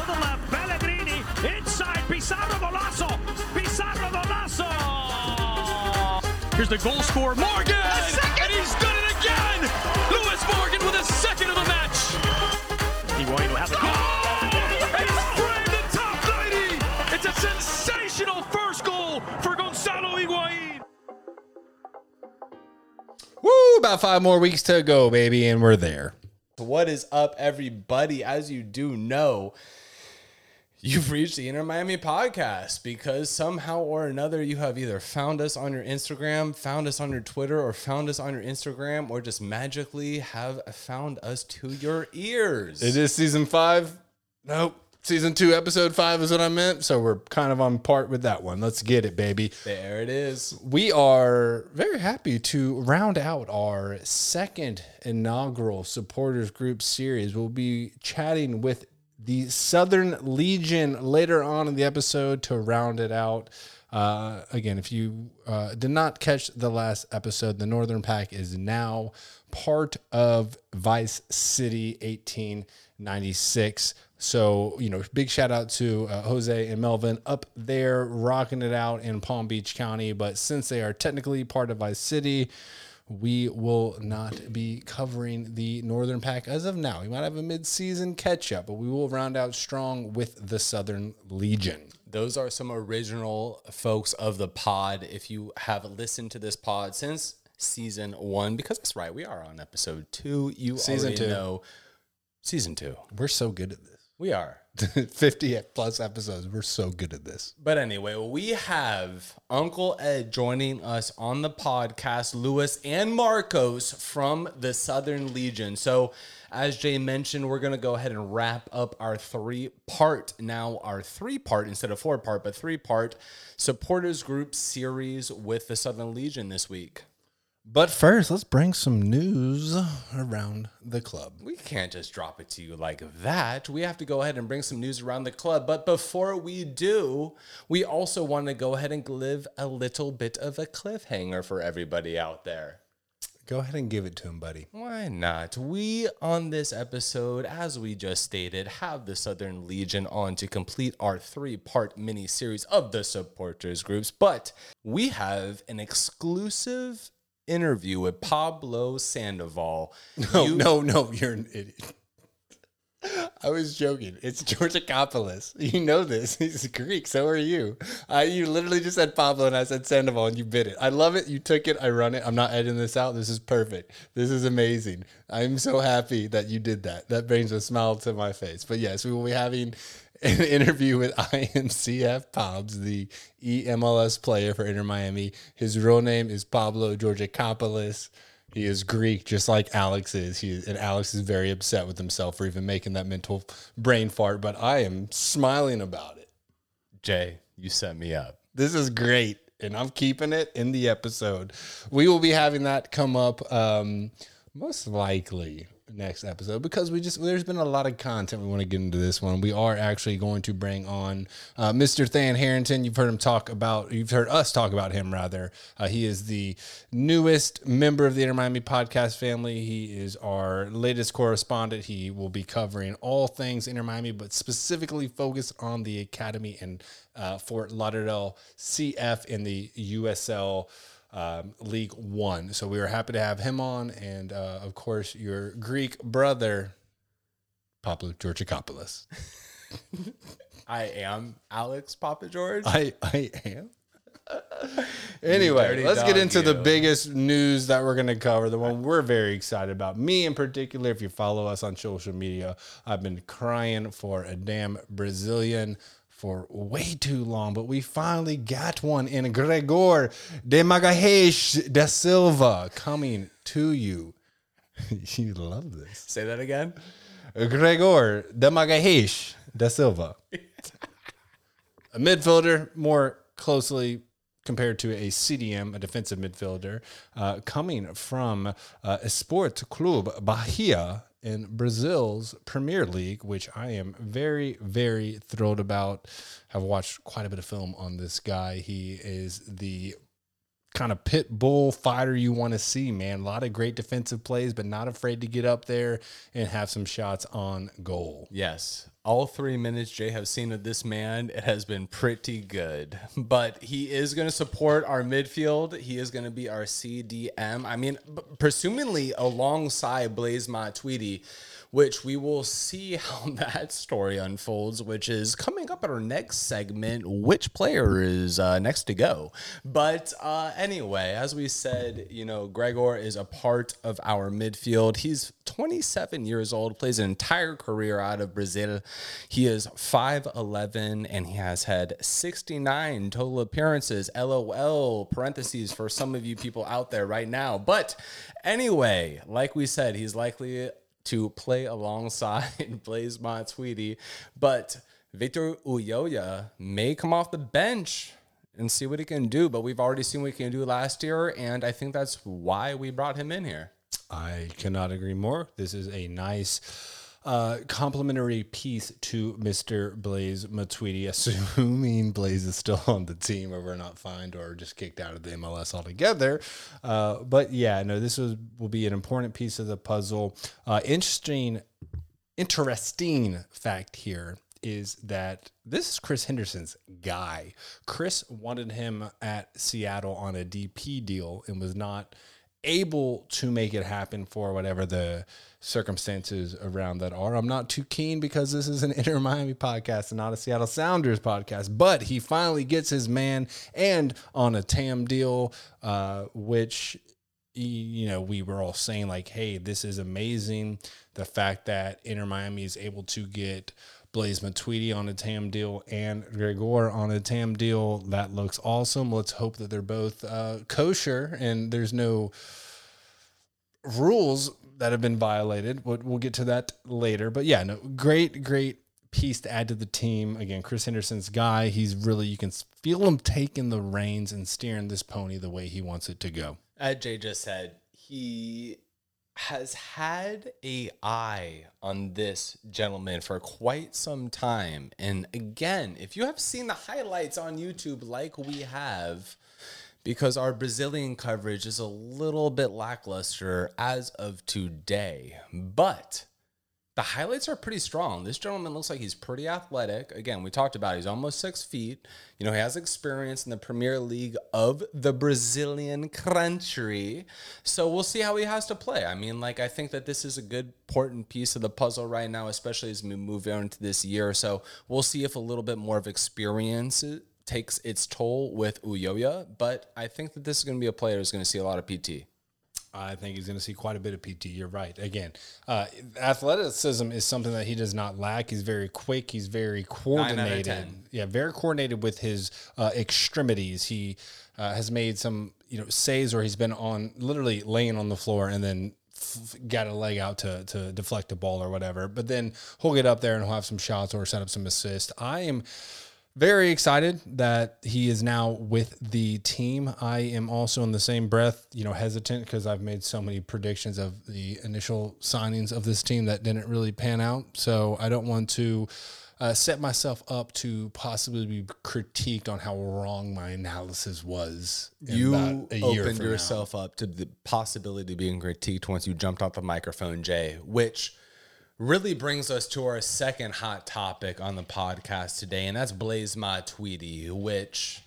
To the left, Pellegrini. Inside, Pizarro Golazo. Pizarro Golazo. Here's the goal scorer, Morgan. And he's done it again. Lewis Morgan with a second of the match. Higuain will have the goal. And he's framed the top 90. It's a sensational first goal for Gonzalo Higuain. Woo! About five more weeks to go, baby, and we're there. What is up, everybody? As you do know, you've reached the Inter Miami podcast because somehow or another you have either found us on your Instagram, found us on your Twitter, or found us on your Instagram, or just magically have found us to your ears. It is season five. Nope. Season two, episode five is what I meant. So we're kind of on part with that one. Let's get it, baby. There it is. We are very happy to round out our second inaugural supporters group series. We'll be chatting with the Southern Legion later on in the episode to round it out. Uh, again, if you uh, did not catch the last episode, the Northern Pack is now part of Vice City 1896. So, you know, big shout out to uh, Jose and Melvin up there rocking it out in Palm Beach County. But since they are technically part of Vice City, we will not be covering the Northern Pack as of now. We might have a mid-season catch-up, but we will round out strong with the Southern Legion. Those are some original folks of the pod. If you have listened to this pod since season one, because that's right, we are on episode two. You Season already two. know season two. We're so good at this. We are. 50 plus episodes. We're so good at this. But anyway, we have Uncle Ed joining us on the podcast, Lewis and Marcos from the Southern Legion. So, as Jay mentioned, we're going to go ahead and wrap up our three part, now our three part instead of four part, but three part supporters group series with the Southern Legion this week. But first, let's bring some news around the club. We can't just drop it to you like that. We have to go ahead and bring some news around the club. But before we do, we also want to go ahead and give a little bit of a cliffhanger for everybody out there. Go ahead and give it to him, buddy. Why not? We, on this episode, as we just stated, have the Southern Legion on to complete our three part mini series of the supporters groups. But we have an exclusive interview with Pablo Sandoval. No, You- no, no, you're an idiot. I was joking. It's Georgakopoulos. You know this. He's Greek. So are you. I, you literally just said Pablo and I said Sandoval and you bit it. I love it. You took it. I run it. I'm not editing this out. This is perfect. This is amazing. I'm so happy that you did that. That brings a smile to my face. But yes, we will be having an interview with IMCF Pobbs, the EMLS player for Inter Miami. His real name is Pablo Georgakopoulos. He is Greek, just like Alex is. He and Alex is very upset with himself for even making that mental brain fart. But I am smiling about it. Jay, you set me up. This is great, and I'm keeping it in the episode. We will be having that come up um, most likely next episode because we just there's been a lot of content we want to get into this one. We are actually going to bring on uh, Mr. Than Harrington. You've heard him talk about. You've heard us talk about him rather. Uh, he is the newest member of the Inter Miami podcast family. He is our latest correspondent. He will be covering all things Inter Miami, but specifically focused on the academy and uh, Fort Lauderdale CF in the USL um, League One. So we are happy to have him on, and uh, of course your Greek brother, Pablo Georgakopoulos. I am Alex Papa George. I I am. anyway, let's get into the biggest news that we're going to cover. The one we're very excited about. Me in particular, if you follow us on social media, I've been crying for a damn Brazilian for way too long, but we finally got one in Gregore de Magalhães da Silva coming to you. you love this. Say that again. Gregore de Magalhães da Silva. a midfielder, more closely compared to a CDM, a defensive midfielder, uh, coming from uh, Esporte Club Bahia in Brazil's Premier League, which I am very, very thrilled about. Have watched quite a bit of film on this guy. He is the kind of pit bull fighter you want to see, man. A lot of great defensive plays, but not afraid to get up there and have some shots on goal. Yes. All three minutes Jay have seen of this man, it has been pretty good. But he is going to support our midfield. He is going to be our CDM. I mean, presumably alongside Blaise Matuidi which we will see how that story unfolds, which is coming up at our next segment. Which player is uh, next to go? But uh, anyway, as we said, you know, Gregore is a part of our midfield. He's 27 years old, plays an entire career out of Brazil. He is 5'11 and he has had 69 total appearances. LOL, parentheses for some of you people out there right now. But anyway, like we said, he's likely to play alongside Blaise Matuidi, but Victor Ulloa may come off the bench and see what he can do. But we've already seen what he can do last year, and I think that's why we brought him in here. I cannot agree more. This is a nice uh, complimentary piece to Mr. Blaise Matuidi, assuming Blaise is still on the team or we're not fined or just kicked out of the MLS altogether. Uh, but yeah, no, this was, will be an important piece of the puzzle. Uh, interesting, interesting fact here is that this is Chris Henderson's guy. Chris wanted him at Seattle on a DP deal and was not able to make it happen for whatever the circumstances around that are. I'm not too keen because this is an Inter Miami podcast and not a Seattle Sounders podcast. But he finally gets his man and on a TAM deal, uh, which you know we were all saying like, hey, this is amazing. The fact that Inter Miami is able to get Blaise Matuidi on a TAM deal and Gregore on a TAM deal. That looks awesome. Let's hope that they're both uh, kosher and there's no rules that have been violated. We'll, we'll get to that later. But yeah, no, great, great piece to add to the team. Again, Chris Henderson's guy. He's really, you can feel him taking the reins and steering this pony the way he wants it to go. As Jay just said, he has had a eye on this gentleman for quite some time. And again, if you have seen the highlights on YouTube like we have, because our Brazilian coverage is a little bit lackluster as of today. But the highlights are pretty strong. This gentleman looks like he's pretty athletic. Again, we talked about it. he's almost six feet. You know, he has experience in the Premier League of the Brazilian country. So we'll see how he has to play. I mean, like, I think that this is a good, important piece of the puzzle right now, especially as we move into this year. So we'll see if a little bit more of experience takes its toll with Ulloa. but I think that this is going to be a player who's going to see a lot of PT. I think he's going to see quite a bit of PT. You're right. Again, uh, athleticism is something that he does not lack. He's very quick. He's very coordinated. Yeah, very coordinated with his uh, extremities. He uh, has made some you know saves where he's been on literally laying on the floor and then f- got a leg out to to deflect a ball or whatever. But then he'll get up there and he'll have some shots or set up some assists. I am very excited that he is now with the team. I am also in the same breath, you know, hesitant because I've made so many predictions of the initial signings of this team that didn't really pan out. So I don't want to uh, set myself up to possibly be critiqued on how wrong my analysis was. You opened yourself now. up to the possibility of being critiqued once you jumped off the microphone, Jay, which really brings us to our second hot topic on the podcast today, and that's Blaise Matuidi, which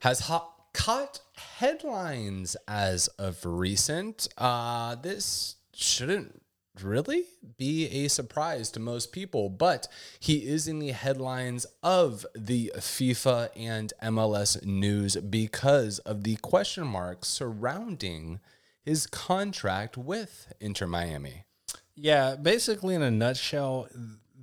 has caught headlines as of recent. Uh, this shouldn't really be a surprise to most people, but he is in the headlines of the FIFA and MLS news because of the question marks surrounding his contract with Inter Miami. Yeah, basically, in a nutshell,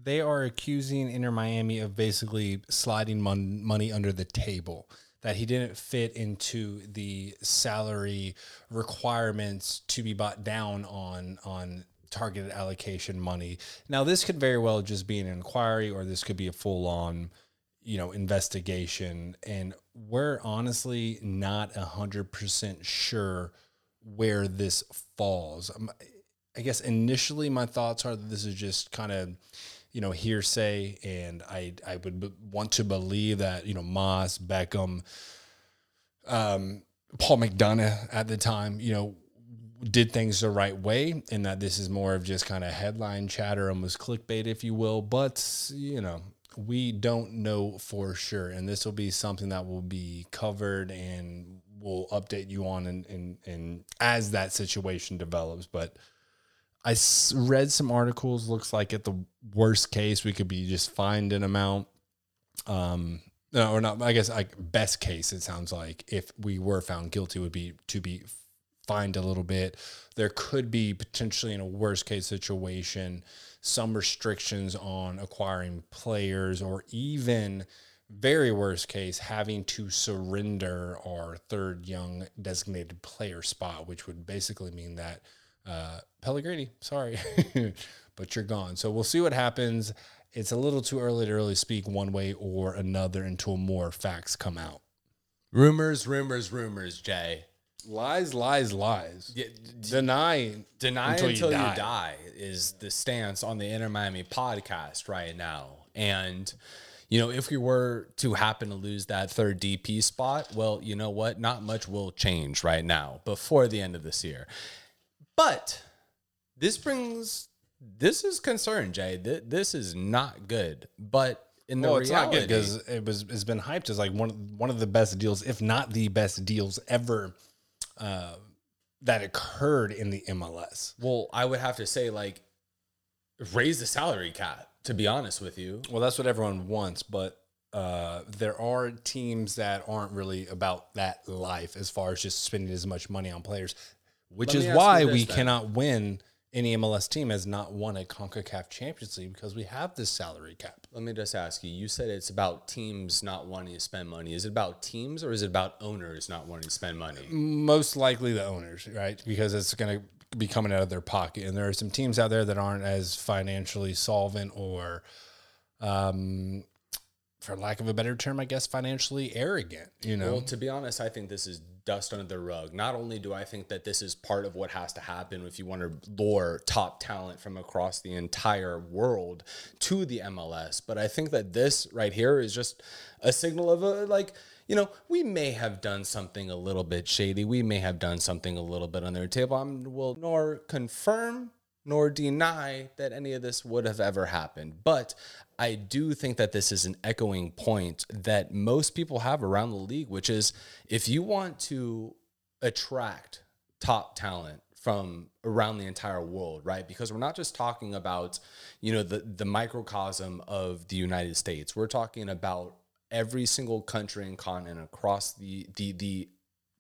they are accusing Inter Miami of basically sliding mon- money under the table. That he didn't fit into the salary requirements to be bought down on on targeted allocation money. Now, this could very well just be an inquiry, or this could be a full on, you know, investigation. And we're honestly not a hundred percent sure where this falls. Um, I guess initially my thoughts are that this is just kind of, you know, hearsay, and I I would b- want to believe that you know Mas, Beckham, um, Paul McDonough at the time, you know, did things the right way, and that this is more of just kind of headline chatter, almost clickbait, if you will. But you know, we don't know for sure, and this will be something that will be covered and we'll update you on, and and, and as that situation develops. But I read some articles. Looks like at the worst case, we could be just fined an amount. Um, no, or not. I guess like best case, it sounds like if we were found guilty, would be to be fined a little bit. There could be potentially in a worst case situation some restrictions on acquiring players, or even very worst case having to surrender our third young designated player spot, which would basically mean that uh, Pellegrini, sorry, but you're gone. So we'll see what happens. It's a little too early to really speak one way or another until more facts come out. Rumors, rumors, rumors, Jay. Lies, lies, lies. Yeah, Deny, Deny Until until, you you, die. die. is the stance on the Inter Miami podcast right now. And, you know, if we were to happen to lose that third DP spot, well, you know what? Not much will change right now before the end of this year. But this brings, this is concern, Jay. Th- This is not good. But in the Well, it's not good because it was it's been hyped as like one one of the best deals, if not the best deals ever, uh, that occurred in the MLS. well, I would have to say, like, raise the salary cap, to be honest with you. Well, that's what everyone wants, but uh, there are teams that aren't really about that life as far as just spending as much money on players, which Let is why we then. cannot win. Any MLS team has not won a CONCACAF Champions League because we have this salary cap. Let me just ask you. You said it's about teams not wanting to spend money. Is it about teams or is it about owners not wanting to spend money? Most likely the owners, right? Because it's going to be coming out of their pocket. And there are some teams out there that aren't as financially solvent or, um, for lack of a better term, I guess, financially arrogant, you know? Well, to be honest, I think this is dust under the rug. Not only do I think that this is part of what has to happen if you want to lure top talent from across the entire world to the MLS, but I think that this right here is just a signal of a like, you know, we may have done something a little bit shady. We may have done something a little bit on their table. I will nor confirm nor deny that any of this would have ever happened. But I do think that this is an echoing point that most people have around the league, which is if you want to attract top talent from around the entire world, right? Because we're not just talking about, you know, the the microcosm of the United States. We're talking about every single country and continent across the the the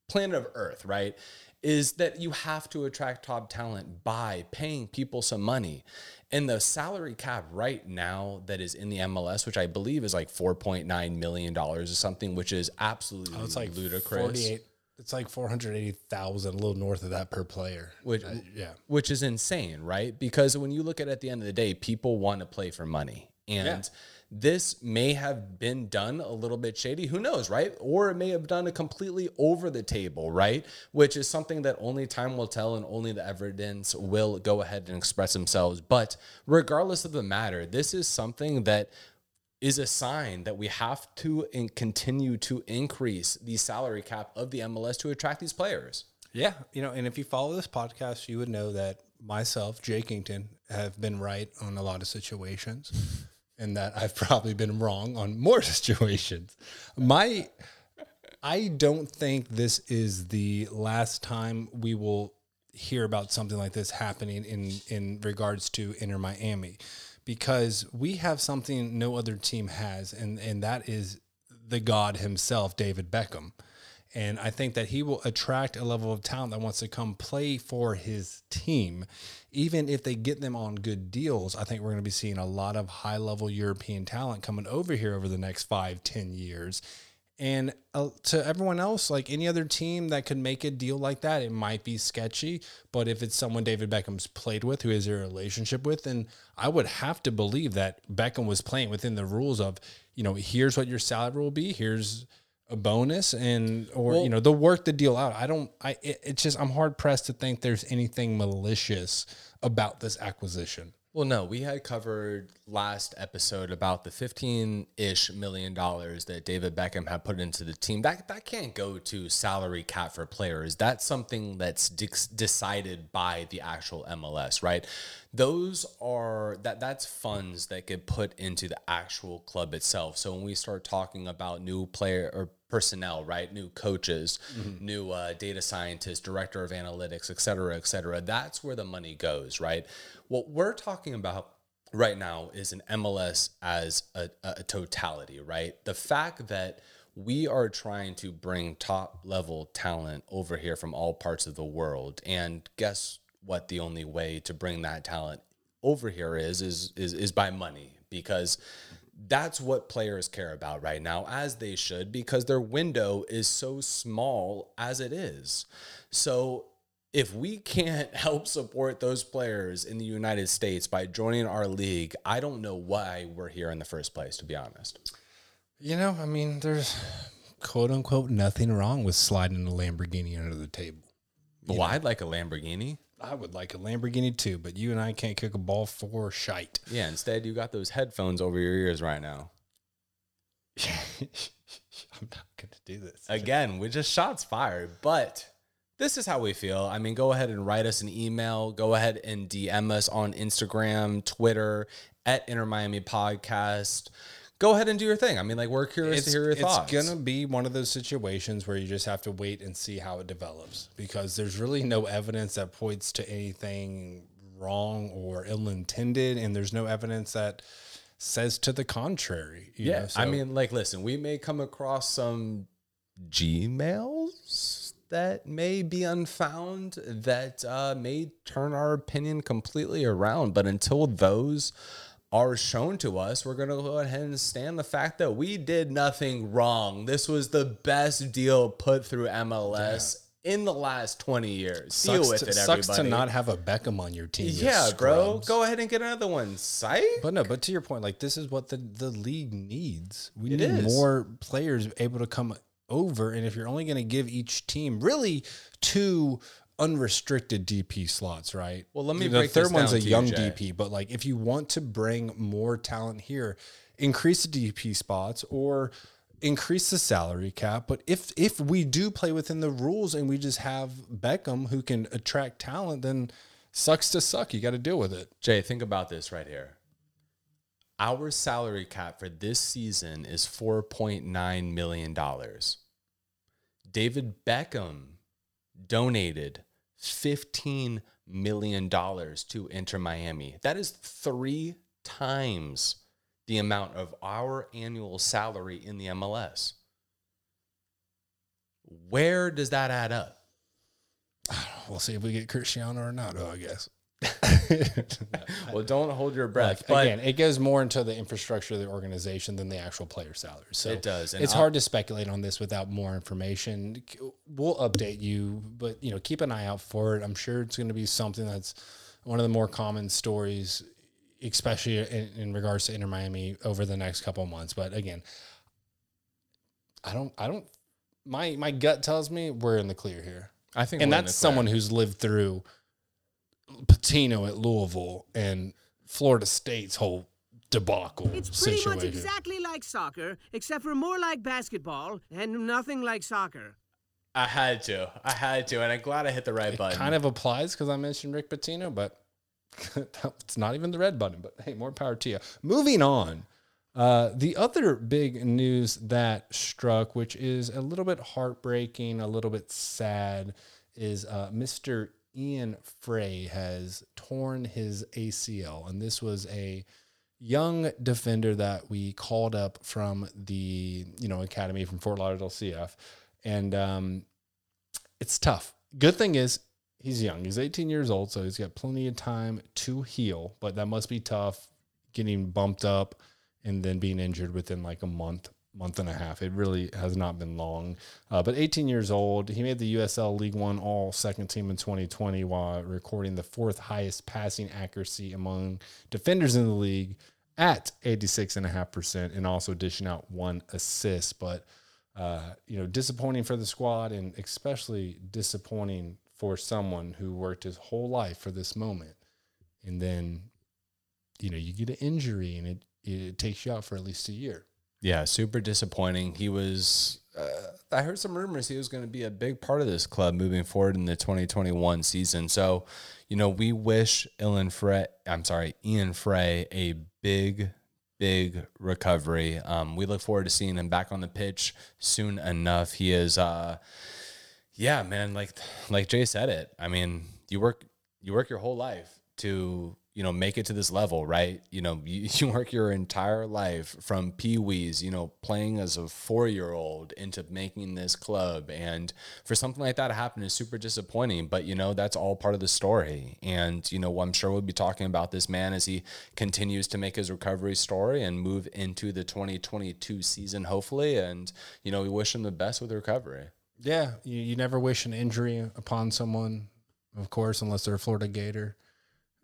planet of Earth, right? Is that you have to attract top talent by paying people some money. And the salary cap right now that is in the MLS, which I believe is like $4.9 million or something, which is absolutely it's like ludicrous. 48. It's like 480,000, a little north of that per player. Which, Uh, yeah. which is insane, right? Because when you look at it at the end of the day, people want to play for money. And this may have been done a little bit shady. Who knows, right? Or it may have done a completely over the table, right? Which is something that only time will tell and only the evidence will go ahead and express themselves. But regardless of the matter, this is something that is a sign that we have to in- continue to increase the salary cap of the MLS to attract these players. Yeah, you know, and if you follow this podcast, you would know that myself, Jake Kington, have been right on a lot of situations, and that I've probably been wrong on more situations. My, I don't think this is the last time we will hear about something like this happening in in regards to Inter Miami, because we have something no other team has, and and that is the God himself, David Beckham. And I think that he will attract a level of talent that wants to come play for his team. Even if they get them on good deals, I think we're going to be seeing a lot of high level European talent coming over here over the next five, ten years. And uh, to everyone else, like any other team that could make a deal like that, it might be sketchy. But if it's someone David Beckham's played with, who has a relationship with, then I would have to believe that Beckham was playing within the rules of, you know, here's what your salary will be, here's a bonus, and or you know they'll work the deal out. I don't. I it, it's just I'm hard pressed to think there's anything malicious about this acquisition. Well, no, we had covered last episode about the 15 ish million dollars that David Beckham had put into the team. That that can't go to salary cap for players. That's something that's de- decided by the actual MLS, right? Those are that that's funds that get put into the actual club itself. So when we start talking about new player or personnel, right? New coaches, new uh, data scientists, director of analytics, et cetera, et cetera. That's where the money goes, right? What we're talking about right now is an MLS as a, a totality, right? The fact that we are trying to bring top level talent over here from all parts of the world. And guess what? The only way to bring that talent over here is is is, is by money because that's what players care about right now, as they should, because their window is so small as it is. So if we can't help support those players in the United States by joining our league, I don't know why we're here in the first place, to be honest. You know, I mean, there's quote unquote nothing wrong with sliding a Lamborghini under the table. Well, I'd like a Lamborghini. I would like a Lamborghini too, but you and I can't kick a ball for shite. Yeah, instead you got those headphones over your ears right now. I'm not going to do this. Again, we just shots fired, but this is how we feel. I mean, go ahead and write us an email. Go ahead and DM us on Instagram, Twitter, at Inter Miami Podcast. Go ahead and do your thing. I mean, like, we're curious to hear your thoughts. It's going to be one of those situations where you just have to wait and see how it develops because there's really no evidence that points to anything wrong or ill intended. And there's no evidence that says to the contrary. you yeah. know? I mean, like, listen, we may come across some Gmails that may be unfound that uh, may turn our opinion completely around. But until those are shown to us, we're going to go ahead and stand the fact that we did nothing wrong. This was the best deal put through MLS in the last 20 years. Deal sucks, with to, it, sucks to not have a Beckham on your team. you yeah, bro. Go ahead and get another one. Psych. But no, but to your point, like this is what the, the league needs. We It need is. more players able to come over. And if you're only going to give each team really two unrestricted DP slots, right? Well, let me the break third this one's a you, young Jay. DP, but like if you want to bring more talent here, increase the DP spots or increase the salary cap. But if if we do play within the rules and we just have Beckham who can attract talent, then sucks to suck. You got to deal with it. Jay, think about this right here. Our salary cap for this season is $4.9 million. David Beckham donated $15 million to Inter Miami. That is three times the amount of our annual salary in the MLS. Where does that add up? We'll see if we get Cristiano Ronaldo, I guess. Well, don't hold your breath. Like, again, it goes more into the infrastructure of the organization than the actual player salaries. So It does, and It's I- hard to speculate on this without more information. We'll update you, but you know, keep an eye out for it. I'm sure it's going to be something that's one of the more common stories, especially in, in regards to Inter Miami over the next couple of months. But again, I don't, I don't. My my gut tells me we're in the clear here I think, and that's someone who's lived through Pitino at Louisville and Florida State's whole debacle It's pretty situation. much exactly like soccer, except for more like basketball and nothing like soccer. I had to. I had to, and I'm glad I hit the right button. kind of applies because I mentioned Rick Pitino, but it's not even the red button. But hey, more power to you. Moving on. Uh, the other big news that struck, which is a little bit heartbreaking, a little bit sad, is uh, Mr. Ian Fray has torn his ACL. And this was a young defender that we called up from the you know academy from Fort Lauderdale CF, and um, it's tough. Good thing is he's young. He's 18 years old, so he's got plenty of time to heal. But that must be tough, getting bumped up and then being injured within like a month, month and a half. It really has not been long. Uh, but 18 years old, he made the USL League One All Second Team in 2020 while recording the fourth highest passing accuracy among defenders in the league at 86.5% and also dishing out one assist. But uh, you know, disappointing for the squad and especially disappointing for someone who worked his whole life for this moment and then you know, you get an injury and it, it takes you out for at least a year. Yeah, super disappointing. He was. Uh, I heard some rumors he was going to be a big part of this club moving forward in the 2021 season. So, you know, we wish Ian Fray. I'm sorry, Ian Fray a big, big recovery. Um, we look forward to seeing him back on the pitch soon enough. He is. Uh, yeah, man. Like, like Jay said it. I mean, you work, you work your whole life to you know make it to this level right? You know you, you work your entire life from pee-wees you know playing as a four-year-old into making this club. And for something like that to happen is super disappointing but you know that's all part of the story. And you know i'm sure we'll be talking about this man as he continues to make his recovery story and move into the 2022 season hopefully. And you know we wish him the best with recovery. Yeah, you, you never wish an injury upon someone, of course, unless they're a Florida Gator.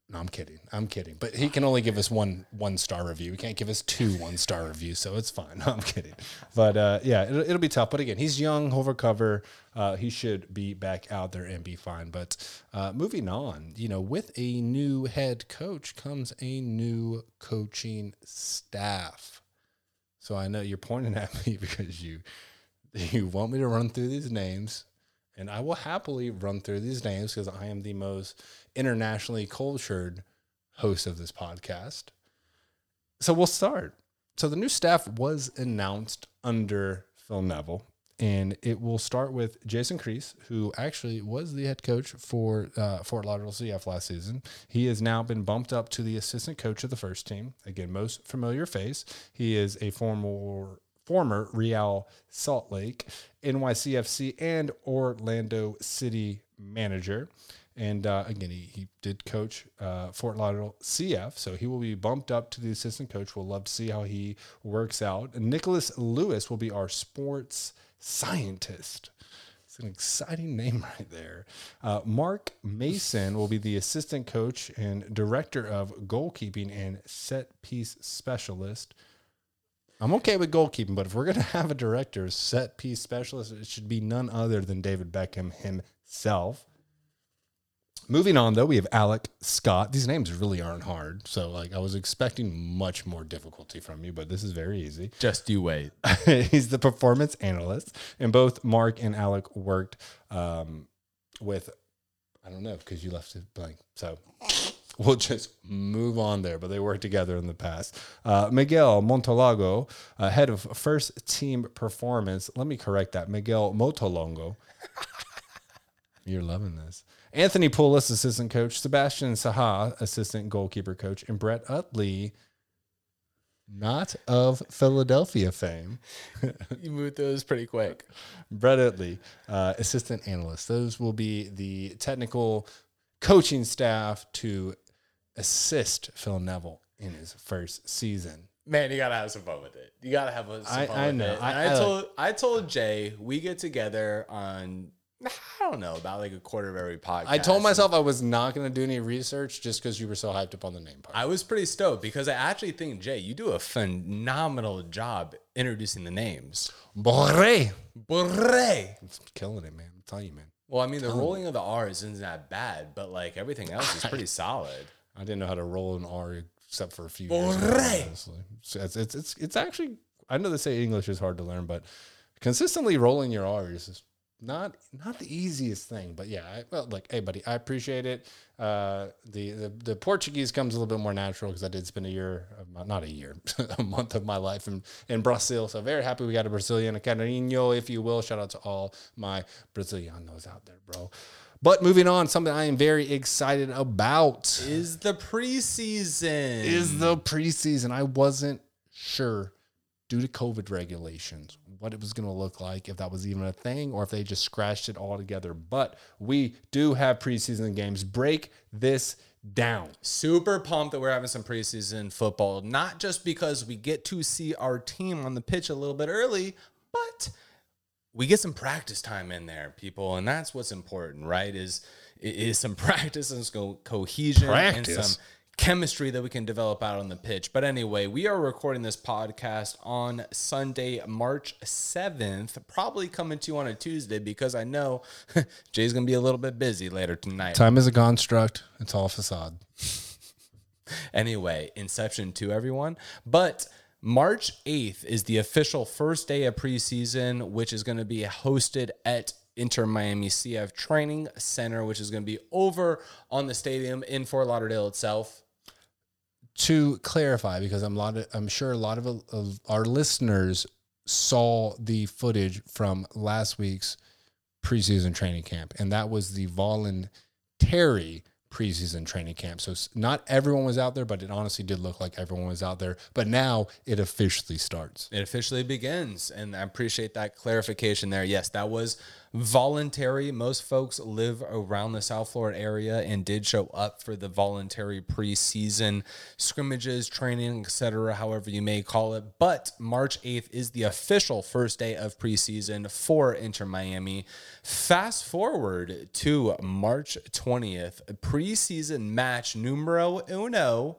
No, I'm kidding. I'm kidding. But he can only give us one one star review. He can't give us two one star reviews, so it's fine. No, I'm kidding. But uh, yeah, it'll, it'll be tough. But again, he's young. He'll recover. Uh, he should be back out there and be fine. But uh, moving on, you know, with a new head coach comes a new coaching staff. So I know you're pointing at me because you you want me to run through these names, and I will happily run through these names because I am the most internationally cultured host of this podcast. So we'll start. So the new staff was announced under Phil Neville, and it will start with Jason Kreis, who actually was the head coach for uh, Fort Lauderdale CF last season. He has now been bumped up to the assistant coach of the first team. Again, most familiar face. He is a former former Real Salt Lake, NYCFC, and Orlando City manager. And uh, again, he, he did coach uh, Fort Lauderdale CF, so he will be bumped up to the assistant coach. We'll love to see how he works out. And Nicholas Lewis will be our sports scientist. It's an exciting name right there. Uh, Mark Mason will be the assistant coach and director of goalkeeping and set piece specialist. I'm okay with goalkeeping, but if we're going to have a director, set piece specialist, it should be none other than David Beckham himself. Moving on, though, we have Alec Scott. These names really aren't hard. So, like, I was expecting much more difficulty from you, but this is very easy. just you wait He's the performance analyst, and both Mark and Alec worked um, with, I don't know, because you left it blank. So we'll just move on there, but they worked together in the past. Uh, Miguel Montalago, uh, head of first team performance. Let me correct that. Miguel Motolongo. You're loving this. Anthony Pulis, assistant coach. Sebastian Saja, assistant goalkeeper coach. And Brett Utley, not of Philadelphia fame. you moved those pretty quick Brett Utley, uh, assistant analyst. Those will be the technical coaching staff to assist Phil Neville in his first season. Man, you gotta have some fun with it. You gotta have some I- fun I with know. it. I- I, I told I told Jay we get together on I don't know about like a quarter of every podcast. I told myself I was not going to do any research just because you were so hyped up on the name part. I was pretty stoked because I actually think Jay, you do a phenomenal job introducing the names. Borre. Borre. It's killing it, man. I'm telling you, man. Well, I mean, the rolling of the R's isn't that bad, but like everything else is pretty solid. I didn't know how to roll an R except for a few Borre. years. ago. So it's, it's it's it's actually I know they say English is hard to learn, but consistently rolling your R's is not not the easiest thing. But yeah, I, well, like hey, buddy, I appreciate it. Uh, the, the the Portuguese comes a little bit more natural because I did spend a year, of my, not a year, a month of my life in in Brazil. So very happy we got a Brazilian, a Carinho, if you will. Shout out to all my Brazilianos out there, bro. But moving on, something I am very excited about Is the preseason is the preseason. I wasn't sure due to COVID regulations what it was going to look like, if that was even a thing, or if they just scratched it all together. But we do have preseason games. Break this down. super pumped that we're having some preseason football, not just because we get to see our team on the pitch a little bit early, but we get some practice time in there, people, and that's what's important, right? Is is some practice and some cohesion and some chemistry that we can develop out on the pitch. But anyway, we are recording this podcast on Sunday, March 7th, probably coming to you on a Tuesday because I know Jay's going to be a little bit busy later tonight. Time is a construct. It's all facade. Anyway, Inception to everyone. But March 8th is the official first day of preseason, which is going to be hosted at Inter Miami CF Training Center, which is going to be over on the stadium in Fort Lauderdale itself. To clarify, because I'm a lot of, I'm sure a lot of, of our listeners saw the footage from last week's preseason training camp, and that was the voluntary preseason training camp. So not everyone was out there, but it honestly did look like everyone was out there. But now it officially starts. It officially begins. And I appreciate that clarification there. Yes, that was voluntary. Most folks live around the South Florida area and did show up for the voluntary preseason scrimmages, training, etc., however you may call it. But March 8th is the official first day of preseason for Inter Miami. Fast forward to March 20th, preseason match numero uno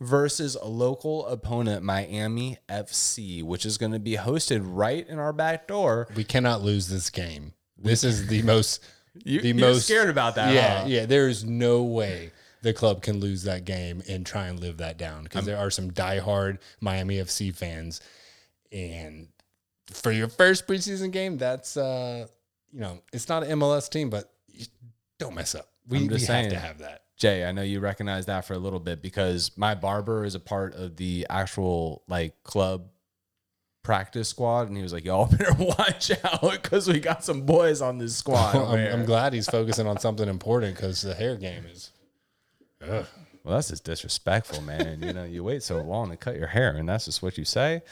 versus a local opponent, Miami FC, which is going to be hosted right in our back door. We cannot lose this game. This is the most. You, the you're most scared about that, Yeah, huh? yeah. There is no way the club can lose that game and try and live that down because there are some diehard Miami FC fans, and for your first preseason game, that's uh, you know, it's not an MLS team, but don't mess up. We, we just have to have that. Jay, I know you recognize that for a little bit because my barber is a part of the actual like club practice squad, and he was like, "Y'all better watch out because we got some boys on this squad." I'm. I'm glad he's focusing on something important because the hair game is. Ugh. Well, that's just disrespectful, man. you know, you wait so long to cut your hair, and that's just what you say.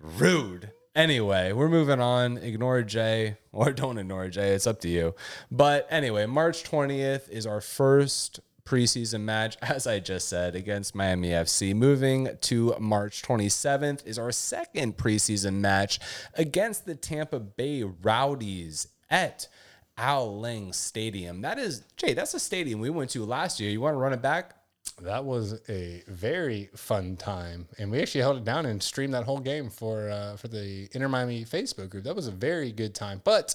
Rude. Anyway, we're moving on. Ignore Jay or don't ignore Jay. It's up to you. But anyway, March 20th is our first preseason match, as I just said, against Miami FC. Moving to March 27th is our second preseason match against the Tampa Bay Rowdies at Al Lang Stadium. That is, Jay, that's a stadium we went to last year. You want to run it back? That was a very fun time, and we actually held it down and streamed that whole game for uh, for the Inter Miami Facebook group. That was a very good time. But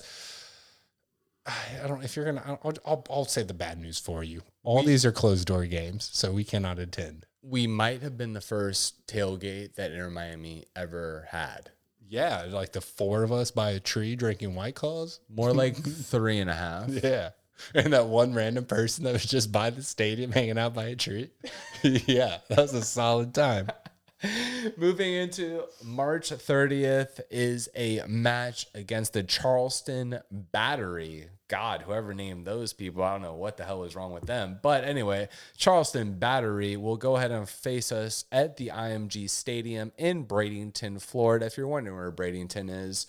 I I don't. If you're gonna, I'll, I'll, I'll say the bad news for you. All these are closed door games, so we cannot attend. we might have been the first tailgate that Inter Miami ever had. Yeah, like the four of us by a tree drinking White Claws. More like three and a half. Yeah. And that one random person that was just by the stadium hanging out by a tree. yeah, that was a solid time. Moving into March 30th is a match against the Charleston Battery. God, whoever named those people, I don't know what the hell is wrong with them. But anyway, Charleston Battery will go ahead and face us at the IMG Stadium in Bradenton, Florida. If you're wondering where Bradenton is,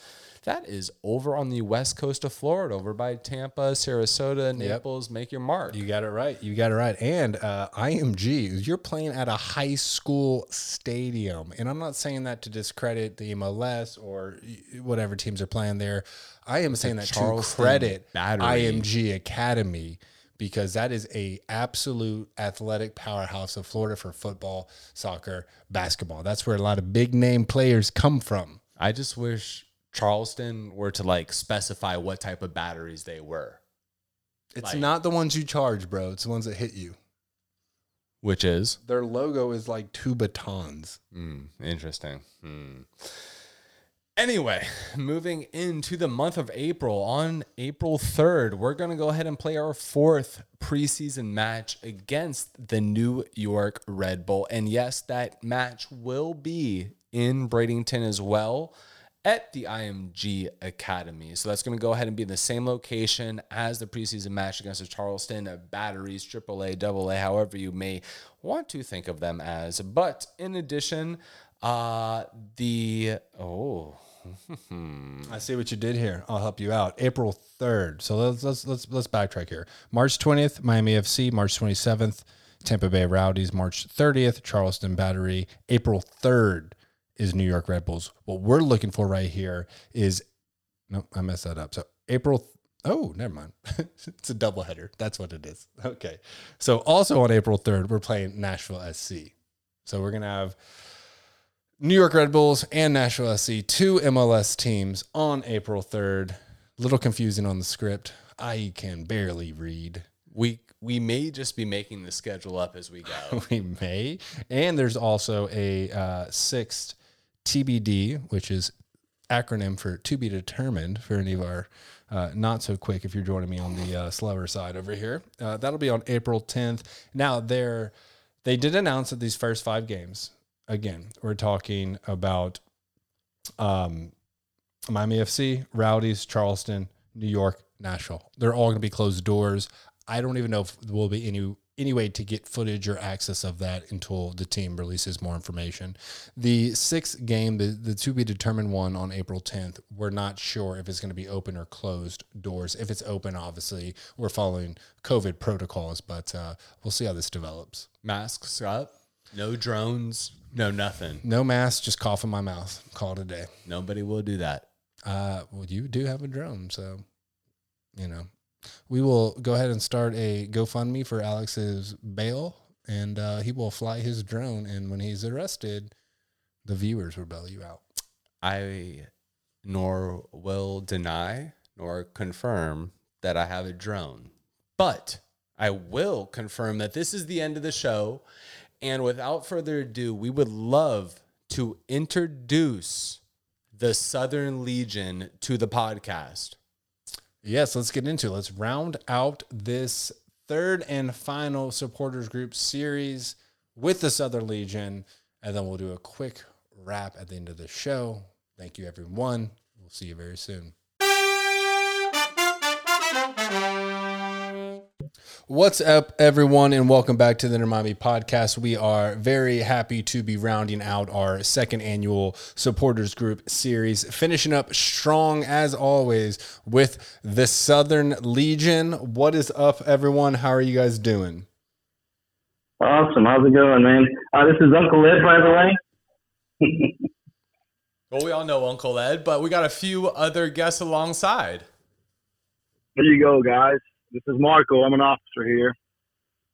that is over on the west coast of Florida, over by Tampa, Sarasota, Naples. Make your mark. You got it right. You got it right. And uh, IMG, you're playing at a high school stadium. And I'm not saying that to discredit the MLS or whatever teams are playing there. I am saying that to credit Battery. IMG Academy because that is a absolute athletic powerhouse of Florida for football, soccer, basketball. That's where a lot of big name players come from. I just wish Charleston were to like specify what type of batteries they were, It's Like- not the ones you charge, bro. It's the ones that hit you. which is Their logo is like two batons. Hmm, interesting. Hmm. Anyway, moving into the month of April, on April 3rd, we're going to go ahead and play our fourth preseason match against the New York Red Bull. And yes, that match will be in Bradenton as well at the IMG Academy. So that's going to go ahead and be in the same location as the preseason match against the Charleston Batteries, AAA, AA, however you may want to think of them as. But in addition, uh, the oh, I see what you did here. I'll help you out. April third. So let's let's let's let's backtrack here. March twentieth, Miami FC. March twenty seventh, Tampa Bay Rowdies. March thirtieth, Charleston Battery. April third is New York Red Bulls. What we're looking for right here is no, I messed that up. So April. Oh, never mind. it's a doubleheader. That's what it is. Okay. So also on April third, we're playing Nashville SC. So we're gonna have New York Red Bulls and Nashville SC, two MLS teams on April 3rd. Little confusing on the script. I can barely read. we we may just be making the schedule up as we go. we may. And there's also a uh, sixth TBD, which is acronym for to be determined for any of our uh, not so quick if you're joining me on the uh, slower side over here. Uh, that'll be on April 10th. Now, they're, they did announce that these first five games, again, we're talking about um, Miami FC, Rowdies, Charleston, New York, Nashville. They're all going to be closed doors. I don't even know if there will be any any way to get footage or access of that until the team releases more information. The sixth game, the, the to be determined one on April 10th, we're not sure if it's going to be open or closed doors. If it's open, obviously, we're following COVID protocols, but uh, we'll see how this develops. Masks up, no drones, no nothing. No mask, just cough in my mouth. Call it a day. Nobody will do that. Uh, well, you do have a drone, so you know we will go ahead and start a GoFundMe for Alex's bail, and uh, he will fly his drone. And when he's arrested, the viewers will bail you out. I nor will deny nor confirm that I have a drone, but I will confirm that this is the end of the show. And without further ado, we would love to introduce the Southern Legion to the podcast. Yes, let's get into it. Let's round out this third and final supporters group series with the Southern Legion, and then we'll do a quick wrap at the end of the show. Thank you, everyone. We'll see you very soon. What's up, everyone, and welcome back to the Miami podcast. We are very happy to be rounding out our second annual supporters group series, finishing up strong as always with the Southern Legion. What is up, everyone? How are you guys doing? Awesome. How's it going, man? Uh, this is Uncle Ed, by the way. well, we all know Uncle Ed, but we got a few other guests alongside. There you go, guys. This is Marco. I'm an officer here.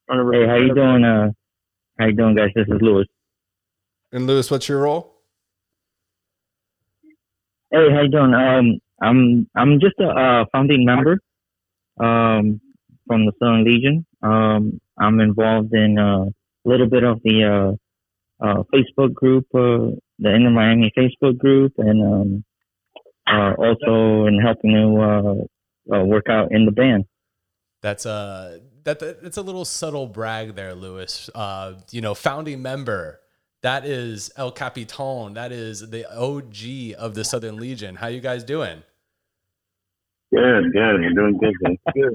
Hey, how you doing? Uh, how you doing, guys? This is Lewis. And Lewis, what's your role? Hey, how you doing? Um, I'm I'm just a uh, founding member um, from the Southern Legion. Um, I'm involved in uh, a little bit of the uh, uh, Facebook group, uh, the Inter Miami Facebook group, and um, uh, also in helping to uh, uh, work out in the band. That's a that that's a little subtle brag there, Lewis. Uh, you know, founding member. That is El Capitan. That is the OG of the Southern Legion. How you guys doing? Good, good. We're doing good. Man. Good.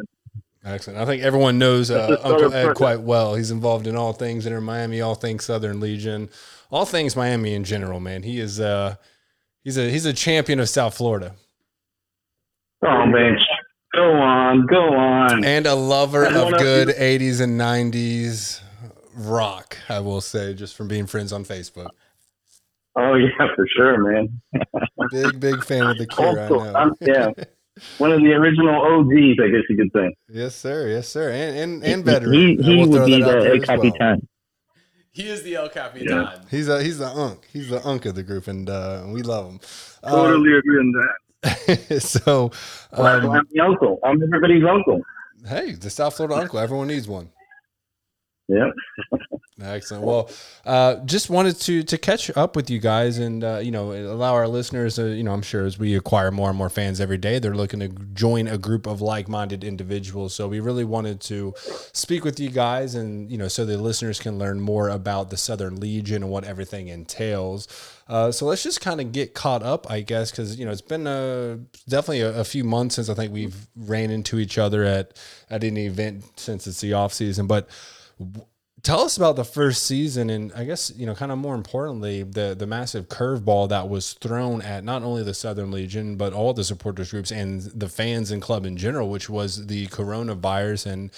Excellent. I think everyone knows uh, Uncle Ed quite well. He's involved in all things Inter Miami, all things Southern Legion, all things Miami in general. Man, he is uh, he's a he's a champion of South Florida. Oh man, Go on, go on. And a lover of good 80s and 90s rock, I will say, just from being friends on Facebook. Oh, yeah, for sure, man. big, big fan of the Cure, also, I know. yeah. One of the original OGs, I guess you could say. Yes, sir. Yes, sir. And and, and veteran. He, he would be the El Capitan. Well. He is the El Capitan. Yeah. He's a he's the unk. He's the unk of the group, and uh, we love him. Totally uh, agree on that. so, um, well, I'm the uncle. I'm everybody's uncle. Hey, the South Florida uncle. Everyone needs one. Yeah. Excellent. Well, uh, just wanted to to catch up with you guys and uh, you know allow our listeners. Uh, you know, I'm sure as we acquire more and more fans every day, they're looking to join a group of like minded individuals. So we really wanted to speak with you guys and you know so the listeners can learn more about the Southern Legion and what everything entails. Uh, so let's just kind of get caught up, I guess, because you know it's been a, definitely a, a, few months since I think we've ran into each other at at any event since it's the off season. But tell us about the first season, and I guess you know, kind of more importantly, the the massive curveball that was thrown at not only the Southern Legion but all the supporters groups and the fans and club in general, which was the coronavirus and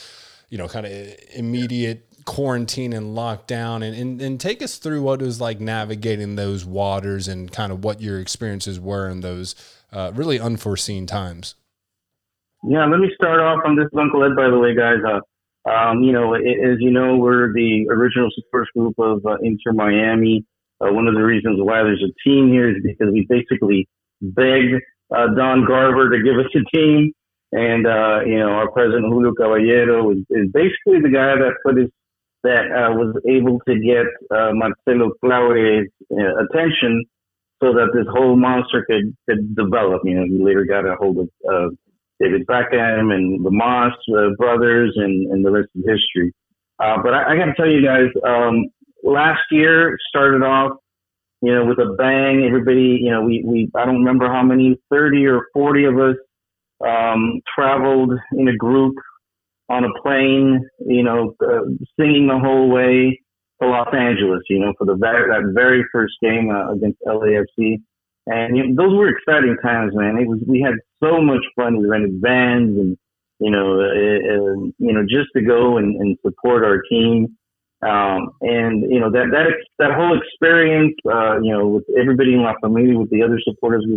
you know, kind of immediate quarantine and lockdown and, and, and take us through what it was like navigating those waters and kind of what your experiences were in those uh, really unforeseen times. Yeah, let me start off on this Uncle Ed, by the way, guys. Uh, um, you know, as you know, we're the original first group of uh, Inter Miami. Uh, one of the reasons why there's a team here is because we basically begged uh, Don Garber to give us a team. And, uh, you know, our president, Julio Caballero, is, is basically the guy that put his, that uh, was able to get uh, Marcelo Claure's uh, attention so that this whole monster could, could develop. You know, he later got a hold of uh, David Beckham and the Mas uh, brothers, and, and the rest is history. Uh, but I, I got to tell you guys, um, last year started off, you know, with a bang. Everybody, you know, we, we I don't remember how many, 30 or 40 of us um, traveled in a group on a plane, you know, uh, singing the whole way to Los Angeles, you know, for the very, that very first game uh, against LAFC. And you know, those were exciting times, man. It was we had so much fun. We rented vans and you know, uh, you know, just to go and, and support our team. Um, and you know that that that whole experience, uh, you know, with everybody in La Familia, with the other supporters,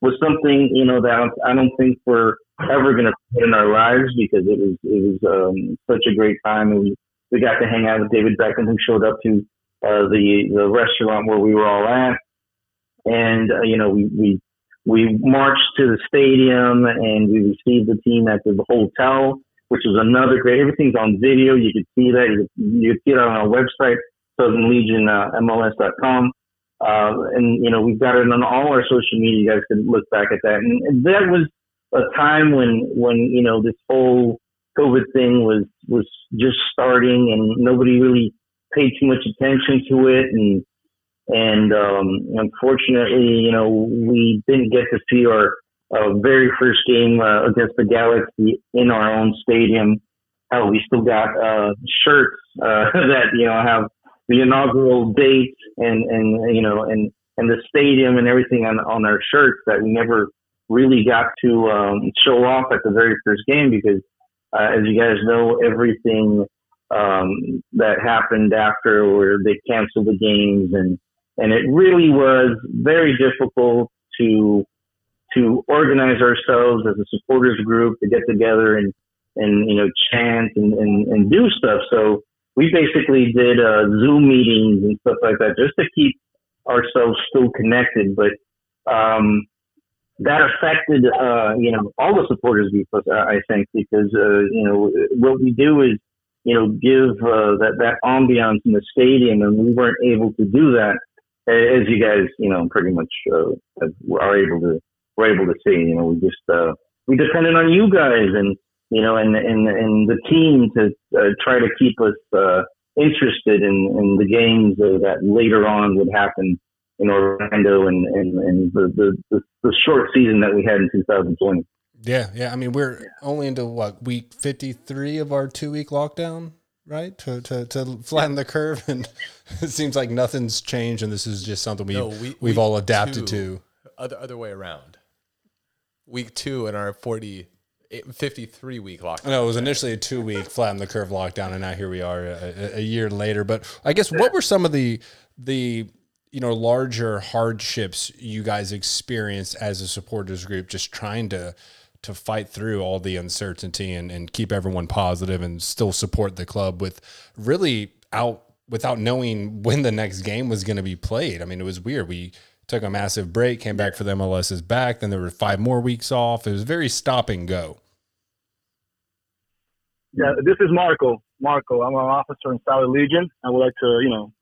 was something you know that I don't think we're ever going to put in our lives because it was it was um, such a great time, and we we got to hang out with David Beckham, who showed up to uh, the the restaurant where we were all at, and uh, you know we we we marched to the stadium and we received the team at the hotel, which was another great. Everything's on video. You could see that. You could, you could see it on our website, Southern Legion uh, MLS.com. Uh, and you know we've got it on all our social media. You guys can look back at that. And, that was a time when when you know this whole COVID thing was was just starting, and nobody really paid too much attention to it. And and um, unfortunately, you know, we didn't get to see our uh, very first game uh, against the Galaxy in our own stadium. Hell, we still got uh, shirts uh, that you know have the inaugural date and and you know and and the stadium and everything on on our shirts that we never really got to um, show off at the very first game because, uh, as you guys know, everything um, that happened after where they canceled the games and and it really was very difficult to to organize ourselves as a supporters group to get together and and you know chant and, and, and do stuff. So we basically did uh, Zoom meetings and stuff like that just to keep ourselves still connected. But um, that affected uh, you know all the supporters groups, I think, because uh, you know what we do is you know give uh, that that ambiance in the stadium, and we weren't able to do that as you guys, you know, pretty much uh, are able to, we're able to see. You know, we just uh, we depended on you guys and you know, and and and the team to uh, try to keep us uh, interested in in the games that later on would happen in Orlando and and, and the, the, the the short season that we had in 2020. Yeah, yeah. I mean, we're only into what week 53 of our two week lockdown right? To, to, to flatten the curve. And it seems like nothing's changed. And this is just something we, no, we, we've all adapted two, to. Other, other way around. Week two in our 40, eh, 53 week lockdown. No, it was initially a two week flatten the curve lockdown. And now here we are uh, a, a year later. But I guess what were some of the, the, you know, larger hardships you guys experienced as a supporters group, just trying to, to fight through all the uncertainty and, and keep everyone positive and still support the club with really out without knowing when the next game was going to be played. I mean, it was weird. We took a massive break, came back for the MLS's back, then there were five more weeks off. It was very stop and go. Yeah, this is Marco. Marco, I'm an officer in Southern Legion. I would like to, you know,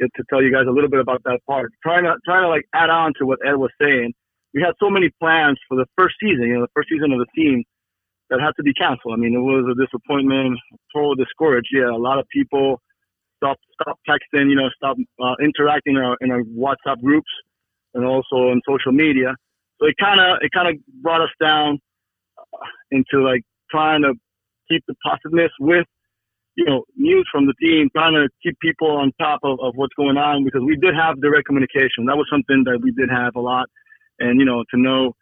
get to tell you guys a little bit about that part. Trying to trying to like add on to what Ed was saying we had so many plans for the first season, you know, the first season of the team that had to be canceled. I mean, it was a disappointment, total discouraged. Yeah, a lot of people stopped, stopped texting, you know, stopped uh, interacting in our, in our WhatsApp groups and also on social media. So it kind of, it kind of brought us down uh, into like trying to keep the positiveness with, you know, news from the team, trying to keep people on top of, of what's going on because we did have direct communication. That was something that we did have a lot and you know to know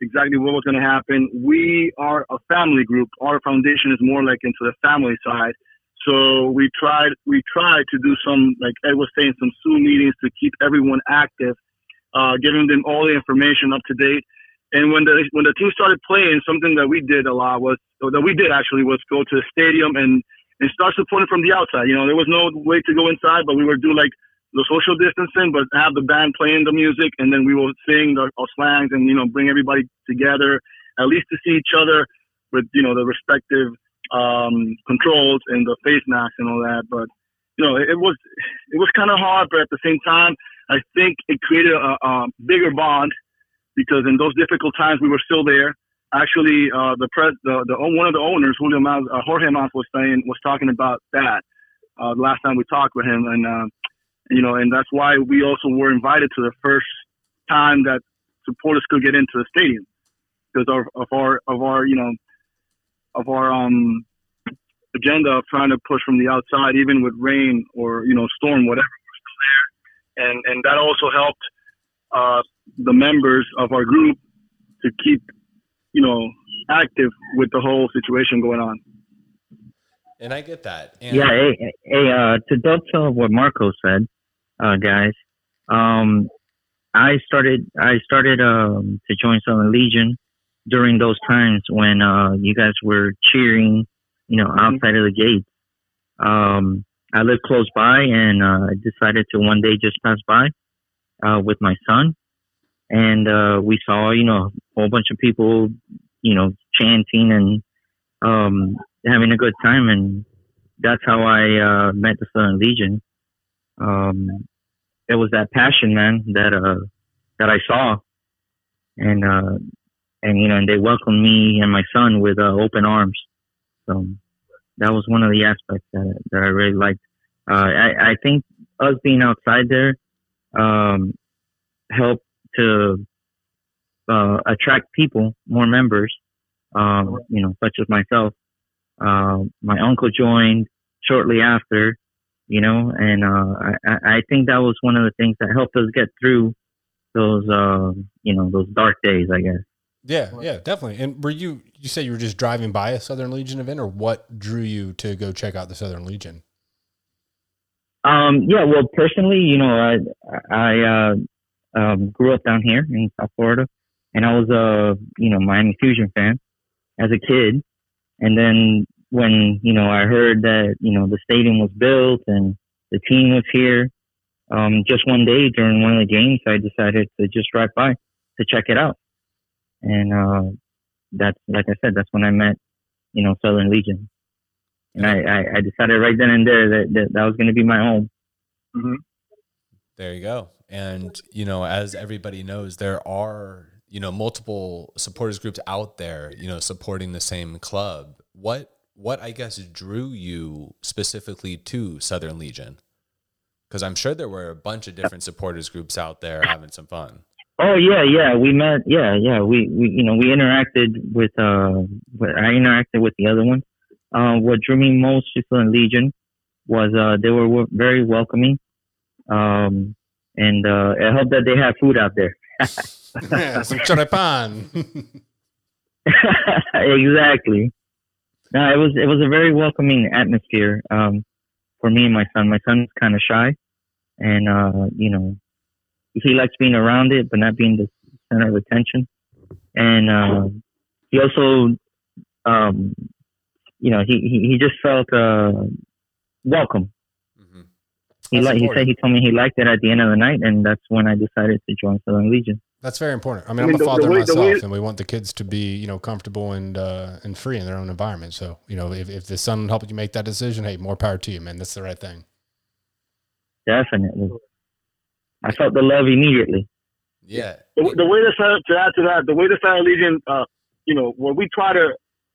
exactly what was going to happen. We are a family group. Our foundation is more like into the family side. So we tried we tried to do some like Ed was saying some Zoom meetings to keep everyone active, uh, giving them all the information up to date. And when the when the team started playing, something that we did a lot was that we did actually was go to the stadium and and start supporting from the outside. You know, there was no way to go inside, but we would do like the social distancing, but have the band playing the music, and then we will sing the, our slangs and you know bring everybody together, at least to see each other with you know the respective um, controls and the face masks and all that. But you know, it, it was it was kind of hard, but at the same time, I think it created a, a bigger bond because in those difficult times we were still there. Actually, uh, the, pres- the the one of the owners, Julio Mas, uh, Jorge Mas, was saying was talking about that uh, the last time we talked with him, and uh, you know, and that's why we also were invited to the first time that supporters could get into the stadium because of, of our of our you know of our um agenda of trying to push from the outside, even with rain or you know storm, whatever. We're still there, and and that also helped uh, the members of our group to keep you know active with the whole situation going on. And I get that. And Yeah, hey, hey uh, to dovetail what Marco said, uh, guys, um, I started I started um, to join Southern Legion during those times when uh, you guys were cheering, you know, outside of the gate. Um, I lived close by, and uh, I decided to one day just pass by uh, with my son, and uh, we saw, you know, a whole bunch of people, you know, chanting and um, having a good time, and that's how I uh, met the Southern Legion. Um, it was that passion, man, that uh, that I saw, and uh, and you know, and they welcomed me and my son with uh, open arms. So that was one of the aspects that that I really liked. Uh, I I think us being outside there um, helped to uh, attract people, more members, um, you know, such as myself. Uh, my uncle joined shortly after, you know, and uh, I, I think that was one of the things that helped us get through those, uh, you know, those dark days, I guess. Yeah, yeah, definitely. And were you you say you were just driving by a Southern Legion event, or what drew you to go check out the Southern Legion? Um, yeah, well, personally, you know, I I uh, um, grew up down here in South Florida, and I was a you know Miami Fusion fan as a kid, and then when you know I heard that you know the stadium was built and the team was here, um, just one day during one of the games, I decided to just drive by to check it out, and uh, that's like I said, that's when I met you know Southern Legion. And I, I, I decided right then and there that that, that was going to be my home. There you go. And you know, as everybody knows, there are you know multiple supporters groups out there, you know, supporting the same club. What what I guess drew you specifically to Southern Legion? Because I'm sure there were a bunch of different supporters groups out there having some fun. Oh yeah, yeah. We met. Yeah, yeah. We, we you know we interacted with. Uh, I interacted with the other one. Uh, what drew me most to Southern Legion was uh, they were very welcoming, um, and uh, it helped that they have food out there. Yeah, some choripan. exactly. No, it was it was a very welcoming atmosphere um, for me and my son. My son's kind of shy, and uh, you know, he likes being around it, but not being the center of attention. And uh, he also, um, you know, he he, he just felt uh, welcome. Mhm. He like he said he told me he liked it at the end of the night, and that's when I decided to join Southern Legion. That's very important. I mean, I I mean, am a the- the father way- the myself, way- and we want the kids to be, you know, comfortable and uh, and free in their own environment. So, you know, if, if the son helped you make that decision, hey, more power to you, man. That's the right thing. Definitely, I felt the love immediately. Yeah. the, the way to, to add to that, the way the Silent Legion, uh, you know, what we try to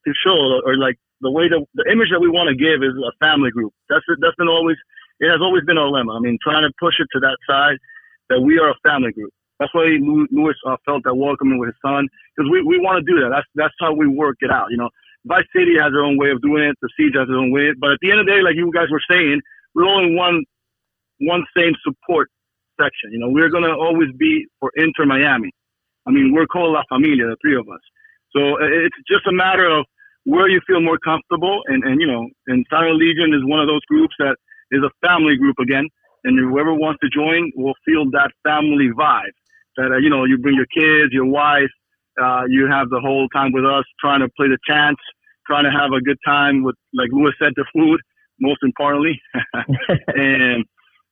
to show, or like the way the the image that we want to give is a family group. That's that's been always it has always been our lemma. I mean, trying to push it to that side that we are a family group. That's why Lew- Lewis uh, felt that welcoming with his son because we, we want to do that. That's that's how we work it out. You know, Vice City has their own way of doing it. The Siege has their own way. But at the end of the day, like you guys were saying, we're in one one same support section. You know, we're gonna always be for Inter Miami. I mean, we're called La Familia, the three of us. So it's just a matter of where you feel more comfortable. And, and you know, and Silent Legion is one of those groups that is a family group again. And whoever wants to join will feel that family vibe. That uh, you know, you bring your kids, your wife, uh, you have the whole time with us, trying to play the chants, trying to have a good time with, like Louis said, the food. Most importantly, and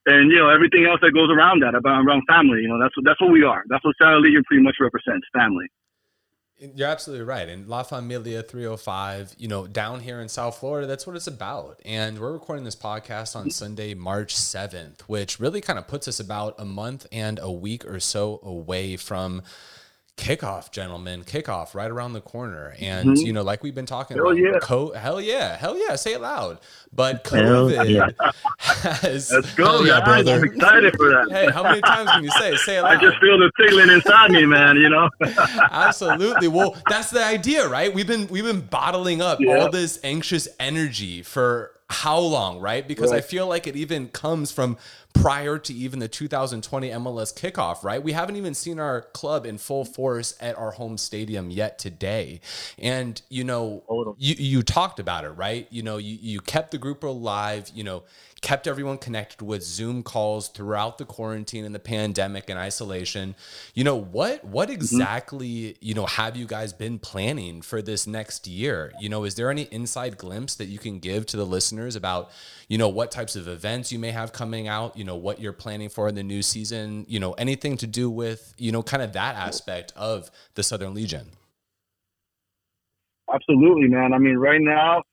and you know everything else that goes around that about around family. You know that's what that's what we are. That's what Legion pretty much represents family. You're absolutely right. And La Familia 305, you know, down here in South Florida, that's what it's about. And we're recording this podcast on Sunday, March 7th, which really kind of puts us about a month and a week or so away from kickoff, gentlemen. Kickoff right around the corner. And, Mhm. you know, like we've been talking Hell about, yeah. co- hell yeah, hell yeah, say it loud. But COVID yeah. has. Let's go, yeah, brother. I'm excited for that. Hey, how many times can you say it? Say it loud. I just feel the tingling inside me, man. You know. Absolutely. Well, that's the idea, right? We've been we've been bottling up Yeah. all this anxious energy for how long, right? Because I feel like it even comes from prior to even the 2020 MLS kickoff, right? We haven't even seen our club in full force at our home stadium yet today. And you know, you you talked about it, right? You know, you you kept the group alive, you know, kept everyone connected with Zoom calls throughout the quarantine and the pandemic and isolation. You know, what what mm-hmm. exactly, you know, have you guys been planning for this next year? You know, is there any inside glimpse that you can give to the listeners about, you know, what types of events you may have coming out, you know, what you're planning for in the new season, you know, anything to do with, you know, kind of that aspect of the Southern Legion? Absolutely, man. I mean, right now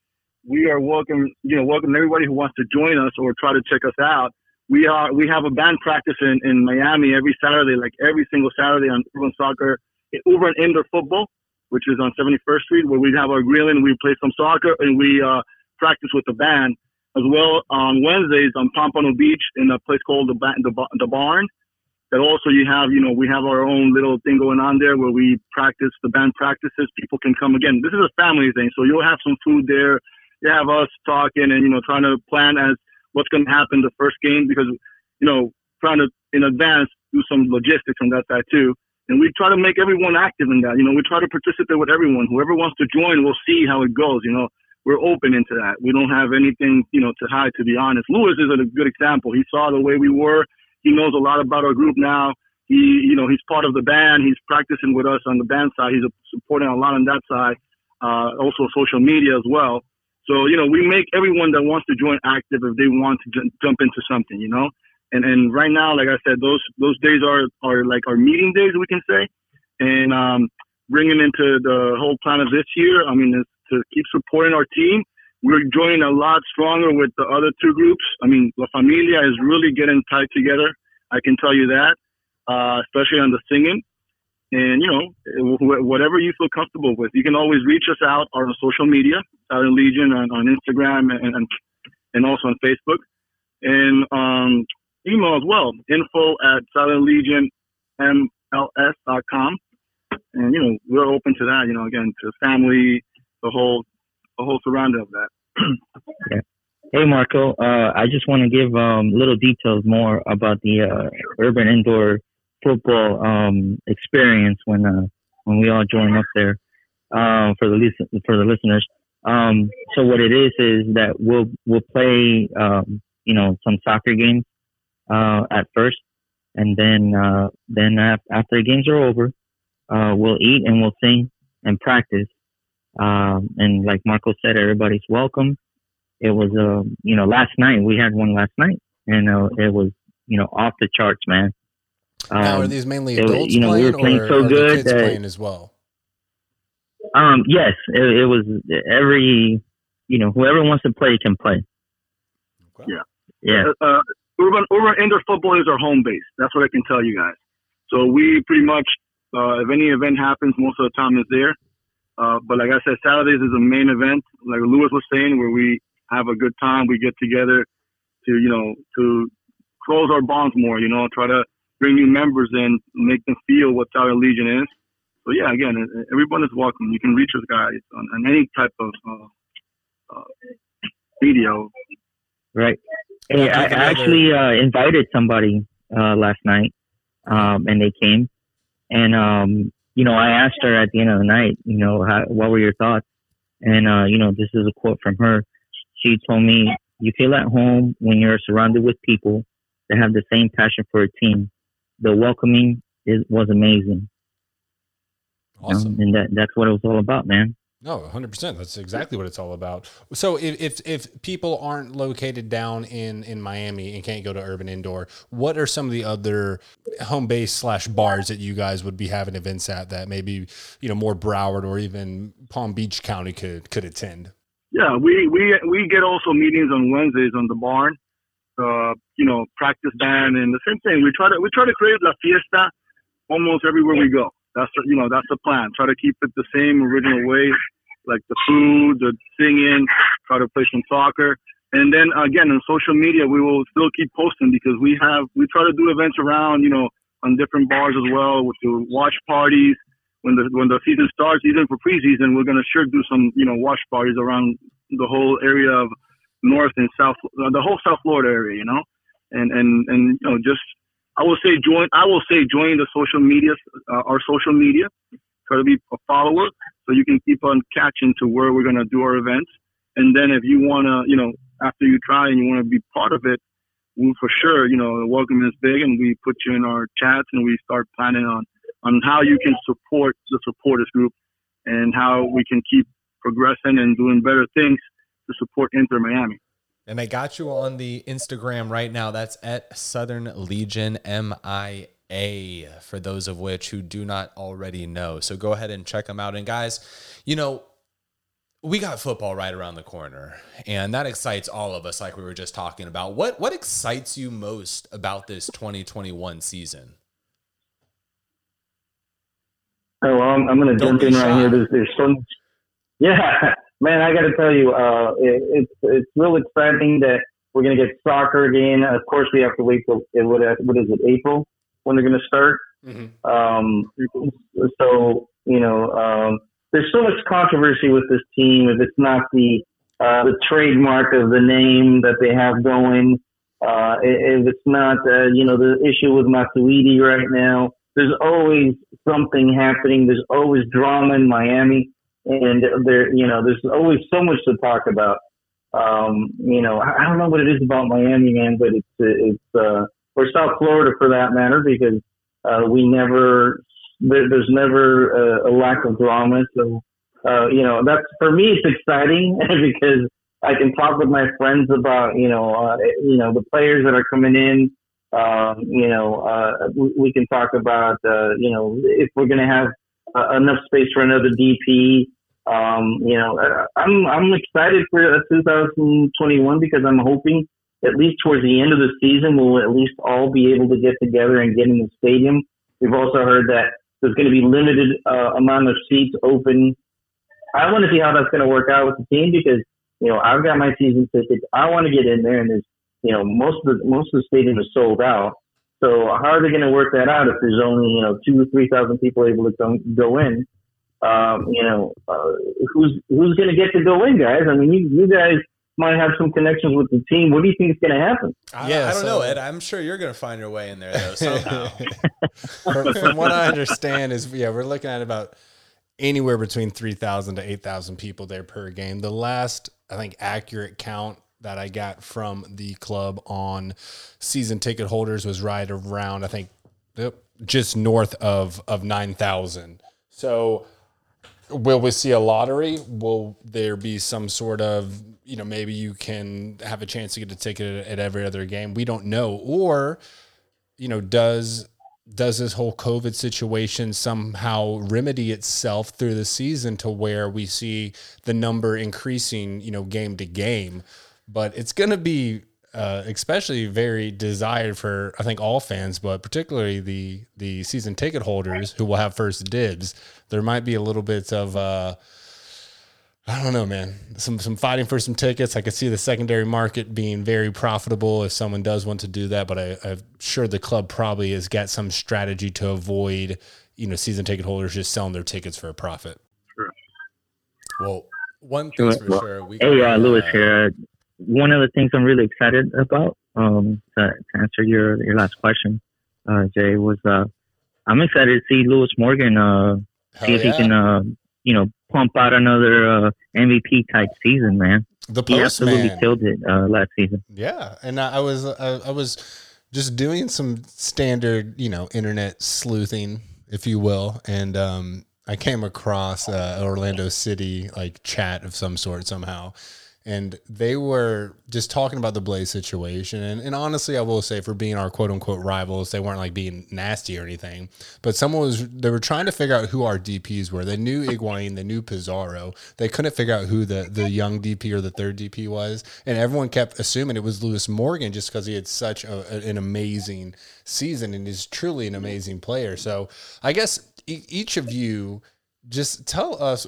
we are welcome. You know, welcome everybody who wants to join us or try to check us out. We are we have a band practice in, in Miami every Saturday, like every single Saturday on Urban Soccer, Urban Indoor Football, which is on 71st Street, where we have our grilling, we play some soccer, and we uh, practice with the band as well on Wednesdays on Pompano Beach in a place called the ba- the, the Barn. That also you have, you know, we have our own little thing going on there where we practice the band practices. People can come again. This is a family thing, so you'll have some food there. You have us talking and you know trying to plan as what's going to happen the first game because you know trying to in advance do some logistics on that side too. And we try to make everyone active in that. You know, we try to participate with everyone. Whoever wants to join, we'll see how it goes. You know, we're open into that. We don't have anything, you know, to hide. To be honest, Lewis is a good example. He saw the way we were. He knows a lot about our group now. He, you know, he's part of the band. He's practicing with us on the band side. He's supporting a lot on that side. Uh, also social media as well. So you know, we make everyone that wants to join active if they want to j- jump into something. You know, and and right now, like I said, those those days are are like our meeting days, we can say. And um, bringing into the whole plan of this year, I mean, to keep supporting our team. We're joining a lot stronger with the other two groups. I mean, La Familia is really getting tied together. I can tell you that, uh, especially on the singing. And you know, wh- whatever you feel comfortable with, you can always reach us out on social media, Southern Legion on, on Instagram and, and and also on Facebook, and um, email as well, info at southernlegionmls.com. And you know, we're open to that. You know, again, to family, the whole the whole surrounding of that. Hey Marco, uh, I just want to give um, little details more about the uh, urban indoor football um, experience when uh, when we all join up there um, for the listen- for the listeners. Um, so what it is is that we'll we'll play um, you know some soccer games uh, at first, and then uh, then af- after the games are over, uh, we'll eat and we'll sing and practice. Um, and like Marco said, everybody's welcome it was uh you know last night we had one last night and uh, it was you know off the charts man now, are Um, these mainly it adults you know, we playing, were playing or so are good the kids that- playing as well? um yes it, it was every you know whoever wants to play can play Yeah. yeah Uh, uh, urban urban indoor football is our home base. That's what I can tell you guys. So we pretty much, uh, if any event happens, most of the time is there. Uh, but like I said, Saturdays is a main event, like Lewis was saying, where we have a good time. We get together to you know to close our bonds more. You know, try to bring new members in, make them feel what Southern Legion is. So yeah, again, everyone is welcome. You can reach us guys on, on any type of uh, uh, video. right hey, I, I actually uh, invited somebody uh, last night um, and they came and um, you know I asked her at the end of the night you know how, what were your thoughts and uh, you know this is a quote from her she told me you feel at home when you're surrounded with people that have the same passion for a team the welcoming is, was amazing you know, Awesome. and that, that's what it was all about man No, 100%. That's exactly what it's all about. So if, if if people aren't located down in in Miami and can't go to Urban Indoor, what are some of the other home base slash bars that you guys would be having events at that maybe you know more Broward or even Palm Beach County could could attend? Yeah, we we we get also meetings on Wednesdays on the barn. Uh, you know, practice band and the same thing. We try to we try to create la fiesta almost everywhere we go. That's you know that's the plan. Try to keep it the same original way, like the food, the singing. Try to play some soccer, and then again on social media we will still keep posting because we have we try to do events around you know on different bars as well with the watch parties. When the when the season starts, even for preseason, we're gonna sure do some you know watch parties around the whole area of North and South, uh, the whole South Florida area, you know, and and and you know just I will say join. I will say join the social media, uh, our social media. Try to be a follower so you can keep on catching to where we're gonna do our events. And then if you wanna, you know, after you try and you wanna be part of it, we for sure, you know, the welcome is big, and we put you in our chats and we start planning on on how you can support the supporters group and how we can keep progressing and doing better things to support Inter Miami. And I got you on the Instagram right now. That's at Southern Legion MIA for those of which who do not already know. So go ahead and check them out. And guys, you know, we got football right around the corner, and that excites all of us, like we were just talking about. What what excites you most about this 2021 season? Oh, well, I'm, I'm going to jump in shy. right here. There's, there's so much. Yeah, man, I got to tell you, uh, it, it's it's real exciting that we're going to get soccer again. Of course, we have to wait till it, what, what is it, April when they're going to start. Um, so you know, um, there's so much controversy with this team. If it's not the uh, the trademark of the name that they have going, uh, if it's not, uh, you know, the issue with Matuidi right now. There's always something happening. There's always drama in Miami, and there, you know, there's always so much to talk about. Um, you know, I don't know what it is about Miami, man, but it's it's uh, or South Florida for that matter, because uh, we never there, there's never uh, a lack of drama. So, uh, you know, that's for me, it's exciting because I can talk with my friends about, you know, uh, you know, the players that are coming in. Um, you know, uh, we, we can talk about, uh, you know, if we're going to have uh, enough space for another DP. Um, you know, uh, I'm I'm excited for uh, 2021 because I'm hoping at least towards the end of the season we'll at least all be able to get together and get in the stadium. We've also heard that there's going to be limited uh, amount of seats open. I want to see how that's going to work out with the team because you know I've got my season tickets. I want to get in there, and there's you know most of the most of the stadium is sold out. So how are they going to work that out if there's only you know two or three thousand people able to go, go in? Um, you know uh, who's who's going to get to go in, guys? I mean, you you guys might have some connections with the team. What do you think is going to happen? I, Yeah, I don't so- know, Ed. I'm sure you're going to find your way in there though somehow. from, from what I understand is yeah, we're looking at about anywhere between 3,000 to 8,000 people there per game. The last I think accurate count that I got from the club on season ticket holders was right around I think just north of of 9,000. So will we see a lottery? Will there be some sort of, you know, maybe you can have a chance to get a ticket at every other game? We don't know. Or, you know, does does this whole COVID situation somehow remedy itself through the season to where we see the number increasing, you know, game to game? But it's going to be uh, especially very desired for I think all fans, but particularly the the season ticket holders who will have first dibs. There might be a little bit of uh, I don't know, man. Some some fighting for some tickets. I could see the secondary market being very profitable if someone does want to do that. But I, I'm sure the club probably has got some strategy to avoid, you know, season ticket holders just selling their tickets for a profit. Sure. well, one thing's for Well, sure. We Hey, got, uh, Lewis here. One of the things I'm really excited about, um, to, to answer your, your last question, uh, Jay, was uh, I'm excited to see Lewis Morgan uh, see if he can, uh, you know, pump out another uh, MVP type season, man. The He absolutely postman. killed it uh, last season. Yeah, and I, I was I, I was just doing some standard, you know, internet sleuthing, if you will, and um, I came across uh, Orlando City like chat of some sort somehow, and they were just talking about the Blaise situation. And, and honestly, I will say, for being our quote unquote rivals, they weren't like being nasty or anything. But someone was, they were trying to figure out who our DPs were. They knew Higuain, they knew Pizarro. They couldn't figure out who the, the young DP or the third DP was. And everyone kept assuming it was Lewis Morgan just because he had such a, an amazing season and is truly an amazing player. So I guess e- each of you just tell us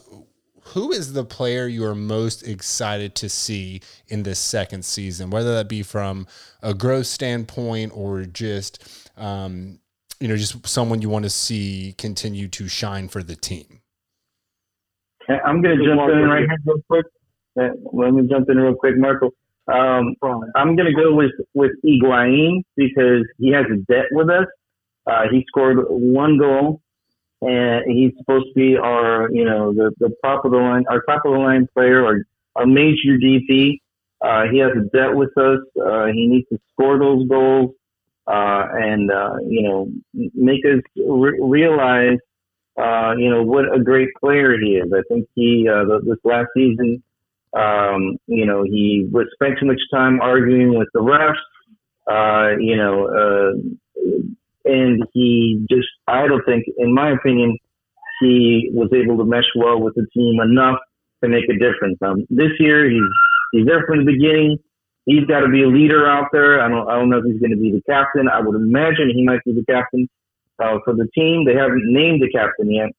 who is the player you are most excited to see in this second season, whether that be from a growth standpoint or just, um, you know, just someone you want to see continue to shine for the team? I'm going to jump in right here real quick. Uh, Let me jump in real quick, Marco. Um, I'm going to go with with Higuain because he has a debt with us. Uh, he scored one goal and he's supposed to be our, you know, the, the top of the line, our top of the line player, our, our major DP. Uh, he has a debt with us. Uh, he needs to score those goals, uh, and, uh, you know, make us re- realize, uh, you know, what a great player he is. I think he, uh, this last season, um, you know, he was spent too much time arguing with the refs. Uh, you know, uh, and he just, I don't think, in my opinion, he was able to mesh well with the team enough to make a difference. Um, this year, he's he's there from the beginning. He's got to be a leader out there. I don't, I don't know if he's going to be the captain. I would imagine he might be the captain uh, for the team. They haven't named the captain yet,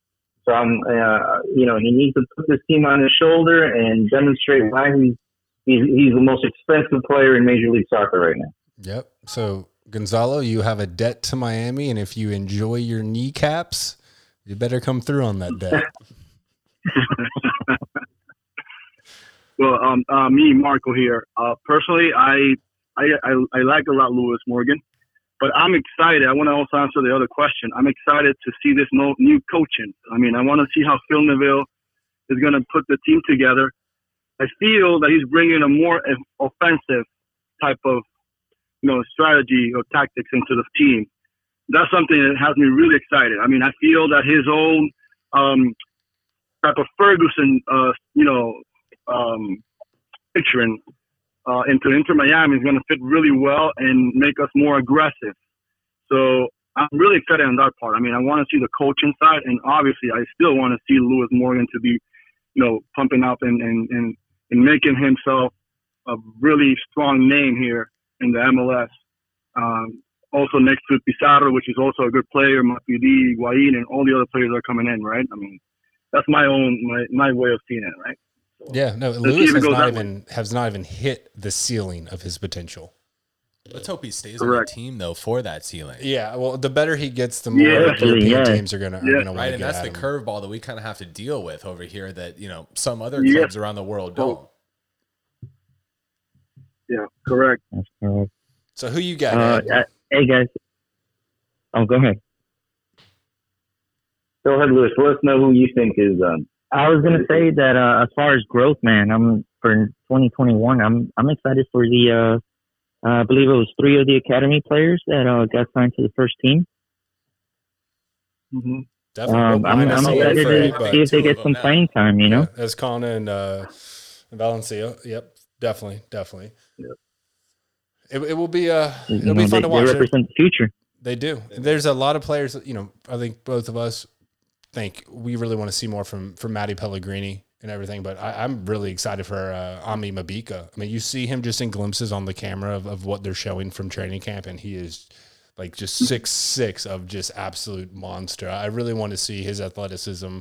so I'm, uh, you know, he needs to put this team on his shoulder and demonstrate why he's he's, he's the most expensive player in Major League Soccer right now. Yep. So Gonzalo, you have a debt to Miami, and if you enjoy your kneecaps, you better come through on that debt. well, um, uh, me, Marco here. Uh, personally, I, I, I, I like a lot Lewis Morgan, but I'm excited. I want to also answer the other question. I'm excited to see this new coaching. I mean, I want to see how Phil Neville is going to put the team together. I feel that he's bringing a more offensive type of you know, strategy or tactics into the team. That's something that has me really excited. I mean, I feel that his own um, type of Ferguson, uh, you know, um, picturing uh, into Inter Miami is going to fit really well and make us more aggressive. So I'm really excited on that part. I mean, I want to see the coaching side, and obviously, I still want to see Lewis Morgan to be, you know, pumping up and and and, and making himself a really strong name here in the MLS. Um, also next to Pizarro, which is also a good player, Matuidi, Higuain, and all the other players that are coming in, right? I mean, that's my own my, my way of seeing it, right? So, yeah, no, Lewis has not even way. has not even hit the ceiling of his potential. Let's hope he stays Correct. on the team though for that ceiling. Yeah, well, the better he gets, the more yeah, European yeah. teams are gonna, yeah. gonna right, and that's the curveball that we kind of have to deal with over here. That you know some other clubs around the world don't. Yeah, correct. That's correct. So who you got? Uh, hey guys. Oh, go ahead. Go ahead, Lewis. Let us know who you think is. Um, I was gonna say that uh, as far as growth, man, I'm for 2021. I'm I'm excited for the. Uh, uh, I believe it was three of the academy players that uh, got signed to the first team. Mm-hmm. Um, I'm, I'm excited to see if they get some now. playing time. You know, yeah, as Connor and uh, Valencia. Yep, definitely, definitely. Yep. It, it will be uh it'll you be fun they, to watch. They represent the future. They do. There's a lot of players. You know, I think both of us think we really want to see more from from Matty Pellegrini and everything. But I, am really excited for uh, Aimé Mabika. I mean, you see him just in glimpses on the camera of, of what they're showing from training camp, and he is like just six six of just absolute monster. I really want to see his athleticism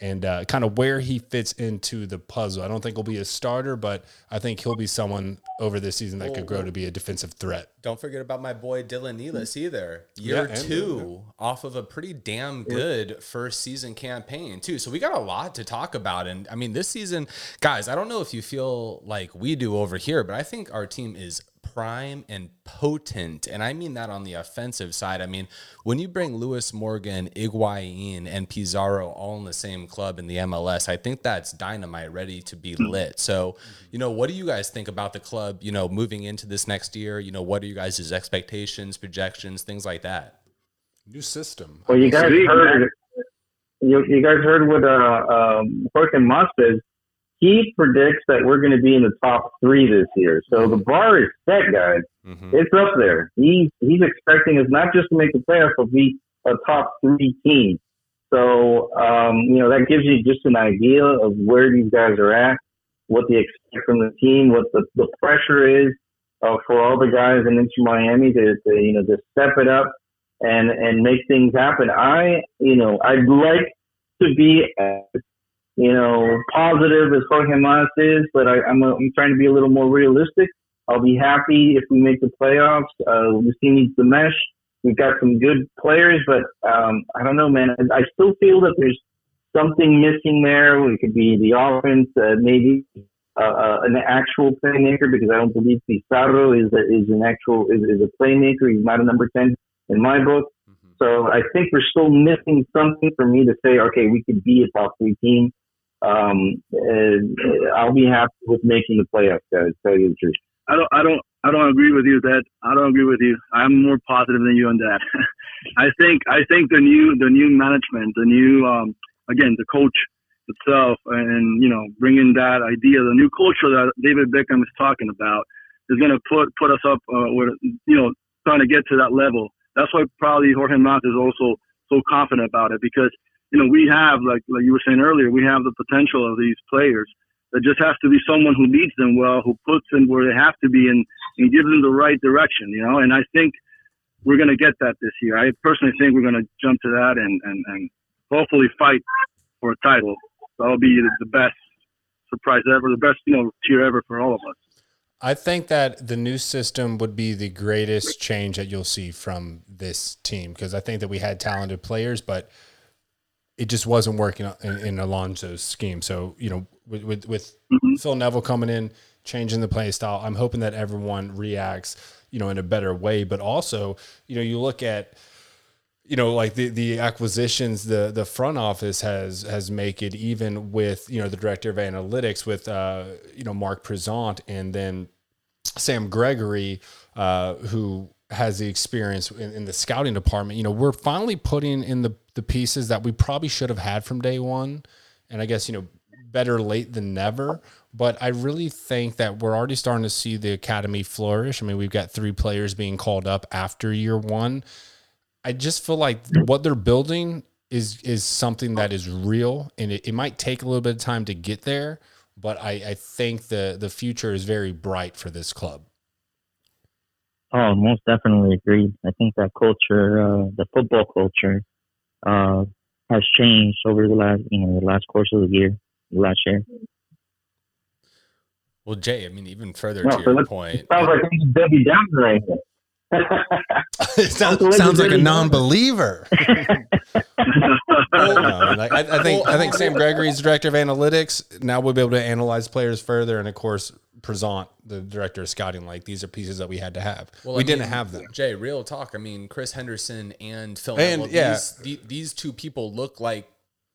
and uh, kind of where he fits into the puzzle. I don't think he'll be a starter, but I think he'll be someone over this season that could grow to be a defensive threat. Don't forget about my boy Dylan Nealis either. Year yeah, two off of a pretty damn good first season campaign too. So we got a lot to talk about. And I mean, this season, guys, I don't know if you feel like we do over here, but I think our team is prime and potent. And I mean that on the offensive side. I mean, when you bring Lewis Morgan, Higuain, and Pizarro all in the same club in the MLS, I think that's dynamite ready to be lit. So, you know, what do you guys think about the club, you know, moving into this next year? You know, what are you guys' expectations, projections, things like that? New system. Well, you guys heard, you, you guys heard what uh, um, Jorge Mas says. He predicts that we're going to be in the top three this year. So the bar is set, guys. Mhm. It's up there. He's he's expecting us not just to make the playoffs, but be a top three team. So um, you know that gives you just an idea of where these guys are at, what they expect from the team, what the, the pressure is uh, for all the guys in Inter Miami to, to you know to step it up and and make things happen. I you know I'd like to be as you know positive as Jorge Mas is, but I, I'm a, I'm trying to be a little more realistic. I'll be happy if we make the playoffs. Uh, the team needs to mesh. We've got some good players, but um, I don't know, man. I still feel that there's something missing there. It could be the offense, uh, maybe uh, uh, an actual playmaker, because I don't believe Pizarro is a, is an actual is, is a playmaker. He's not a number ten in my book. So I think we're still missing something for me to say, okay, we could be a top three team. Um, and I'll be happy with making the playoffs, guys. Tell you the truth. I don't, I don't, I don't agree with you, Dad. I don't agree with you. I'm more positive than you on that. I think, I think the new, the new management, the new, um, again, the coach itself, and you know, bringing that idea, the new culture that David Beckham is talking about, is going to put put us up, uh, with, you know, trying to get to that level. That's why probably Jorge Mas is also so confident about it because you know we have, like like you were saying earlier, we have the potential of these players. There just has to be someone who leads them well, who puts them where they have to be, and, and gives them the right direction. You know, and I think we're going to get that this year. I personally think we're going to jump to that and, and, and hopefully fight for a title. That'll be the, the best surprise ever, the best you know cheer ever for all of us. I think that the new system would be the greatest change that you'll see from this team because I think that we had talented players, but it just wasn't working in, in Alonso's scheme. So you know, with with, with Phil Neville coming in, changing the play style, I'm hoping that everyone reacts, you know, in a better way. But also, you know, you look at you know like the the acquisitions the the front office has has make it even with you know the director of analytics with uh you know Mark Prezant and then Sam Gregory uh who has the experience in, in the scouting department you know we're finally putting in the the pieces that we probably should have had from day one and I guess you know better late than never but I really think that we're already starting to see the academy flourish I mean we've got three players being called up after year 1 I just feel like what they're building is is something that is real, and it, it might take a little bit of time to get there. But I, I think the the future is very bright for this club. Oh, most definitely agreed. I think that culture, uh, the football culture, uh, has changed over the last, you know, the last course of the year, last year. Well, Jay, I mean, even further No, to so your point, sounds like Debbie Downs right here. it sounds, sounds like a non-believer. No, like, I, I think I think Sam Gregory's director of analytics. Now we'll be able to analyze players further, and of course, Prezant, the director of scouting. Like these are pieces that we had to have. Well, we I didn't mean, have them. Jay, real talk. I mean, Chris Henderson and Phil And, Neville, yeah. these, the, these two people look like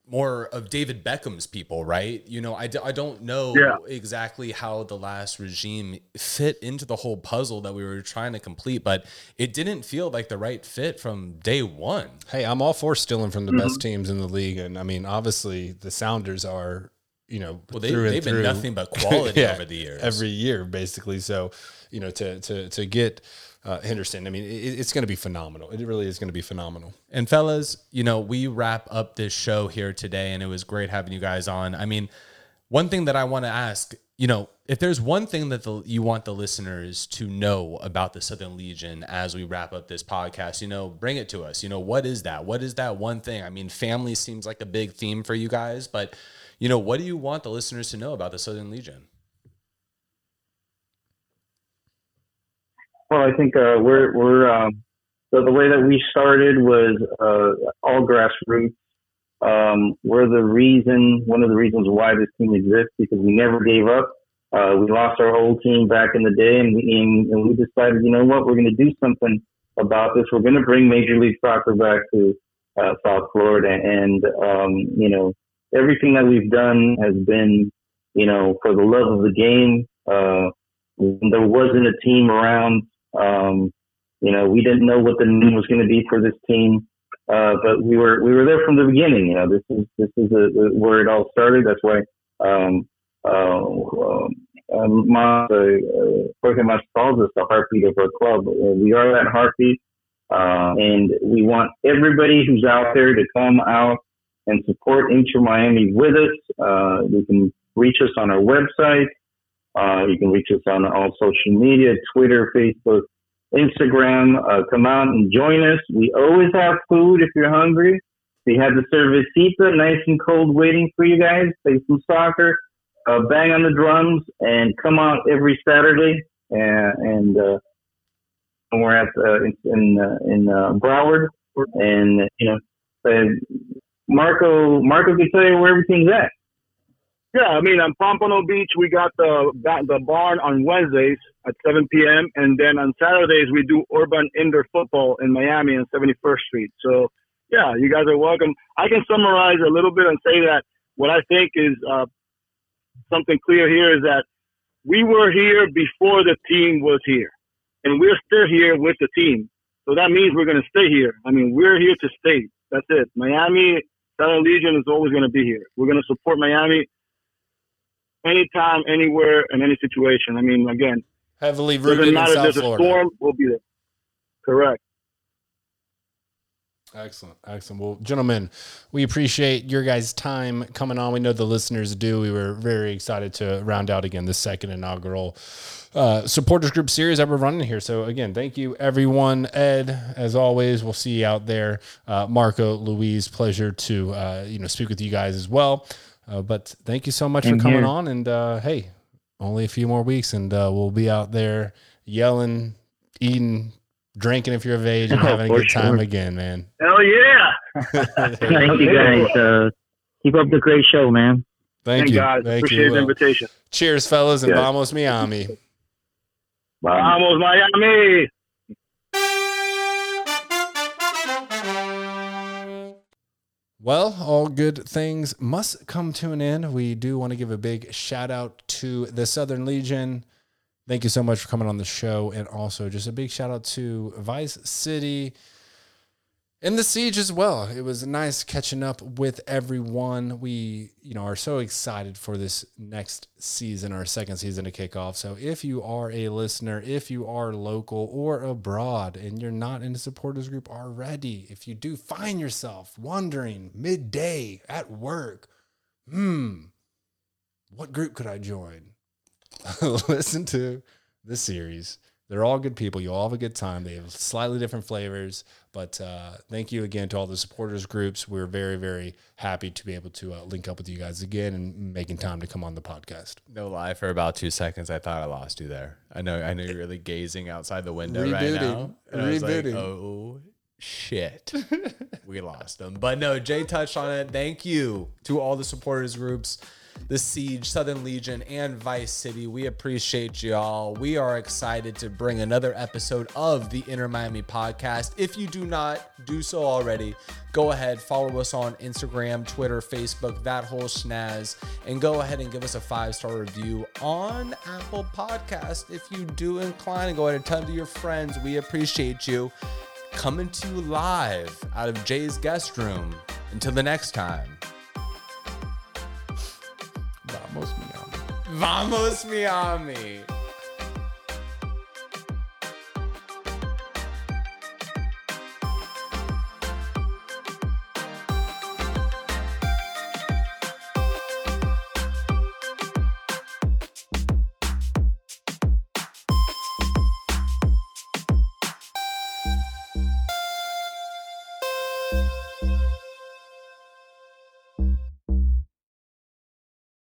more of David Beckham's people, right? You know, I, d- I don't know Yeah. exactly how the last regime fit into the whole puzzle that we were trying to complete, but it didn't feel like the right fit from day one. Hey, I'm all for stealing from the best mm-hmm. teams in the league, and I mean, obviously, the Sounders are, you know, Well, they, through they've been nothing but quality Yeah, over the years. every year, basically. So, you know, to to to get uh, Henderson, I mean, it, it's going to be phenomenal. It really is going to be phenomenal. And fellas, you know, we wrap up this show here today, and it was great having you guys on. I mean, one thing that I want to ask, you know, if there's one thing that the, you want the listeners to know about the Southern Legion as we wrap up this podcast, you know, bring it to us. You know, what is that? What is that one thing? I mean, family seems like a big theme for you guys, but you know, what do you want the listeners to know about the Southern Legion? Well, I think uh, we're we're um, so the way that we started was uh, all grassroots. Um, we're the reason, one of the reasons why this team exists because we never gave up. Uh, we lost our whole team back in the day, and we and, we decided, you know what, we're going to do something about this. We're going to bring Major League Soccer back to uh, South Florida, and um, you know, everything that we've done has been, you know, for the love of the game. Uh, there wasn't a team around. Um, you know, we didn't know what the name was going to be for this team. Uh, but we were we were there from the beginning. You know, this is this is a, where it all started. That's why um, uh, um, Mas, uh, Jorge Mas calls us the heartbeat of our club. Uh, we are that heartbeat, uh, and we want everybody who's out there to come out and support Inter Miami with us. Uh, you can reach us on our website. Uh, you can reach us on all social media, Twitter, Facebook, Instagram. Uh, come out and join us. We always have food if you're hungry. We have the cervecita nice and cold waiting for you guys. Play some soccer, uh, bang on the drums, and come out every Saturday. and uh, we're at uh, in in, uh, in uh, Broward, and you know, Marco Marco can tell you where everything's at. Yeah, I mean, on Pompano Beach, we got the the barn on Wednesdays at 7 p.m. And then on Saturdays, we do urban indoor football in Miami on 71st Street. So, yeah, you guys are welcome. I can summarize a little bit and say that what I think is uh, something clear here is that we were here before the team was here. And we're still here with the team. So that means we're going to stay here. I mean, we're here to stay. That's it. Miami, Southern Legion is always going to be here. We're going to support Miami anytime, anywhere, in any situation. I mean, again, heavily rooted in South there's Florida. a storm, we'll be there. Correct. Excellent. Excellent. Well, gentlemen, we appreciate your guys' time coming on. We know the listeners do. We were very excited to round out again the second inaugural uh, supporters group series that we're running here. So, again, thank you, everyone. Ed, as always, we'll see you out there. Uh, Marco, Louise, pleasure to uh, you know speak with you guys as well. Uh, but thank you so much for coming here. on. And uh, hey, only a few more weeks, and uh, we'll be out there yelling, eating, drinking if you're of age, and having a good time again, man. Hell yeah! Thank you guys. Uh, keep up the great show, man. Thank Thank you. Guys. Thank Appreciate you. the invitation. Cheers, fellas, and yeah. vamos Miami. Vamos Miami. Well, all good things must come to an end. We do want to give a big shout out to the Southern Legion. Thank you so much for coming on the show. And also just a big shout out to Vice City and the siege as well. It was nice catching up with everyone. We, you know, are so excited for this next season, our second season to kick off. So if you are a listener, if you are local or abroad and you're not in a supporters group already, if you do find yourself wondering midday at work, hmm, what group could I join? Listen to the series they're all good people. You all have a good time. They have slightly different flavors, but uh, thank you again to all the supporters groups. We're very, very happy to be able to uh, link up with you guys again and making time to come on the podcast. No lie, for about two seconds, I thought I lost you there. I know, I know you're really gazing outside the window Rebooting. right now. And I was like, oh shit, we lost them. But no, Jay touched on it. Thank you to all the supporters groups the Siege, Southern Legion, and Vice City. We appreciate y'all. We are excited to bring another episode of the Inter Miami podcast. If you do not do so already, go ahead, follow us on Instagram, Twitter, Facebook, that whole snaz, and go ahead and give us a five star review on Apple Podcast. If you do incline, go ahead and tell them to your friends. We appreciate you. Coming to you live out of Jay's guest room. Until the next time. Vamos Miami.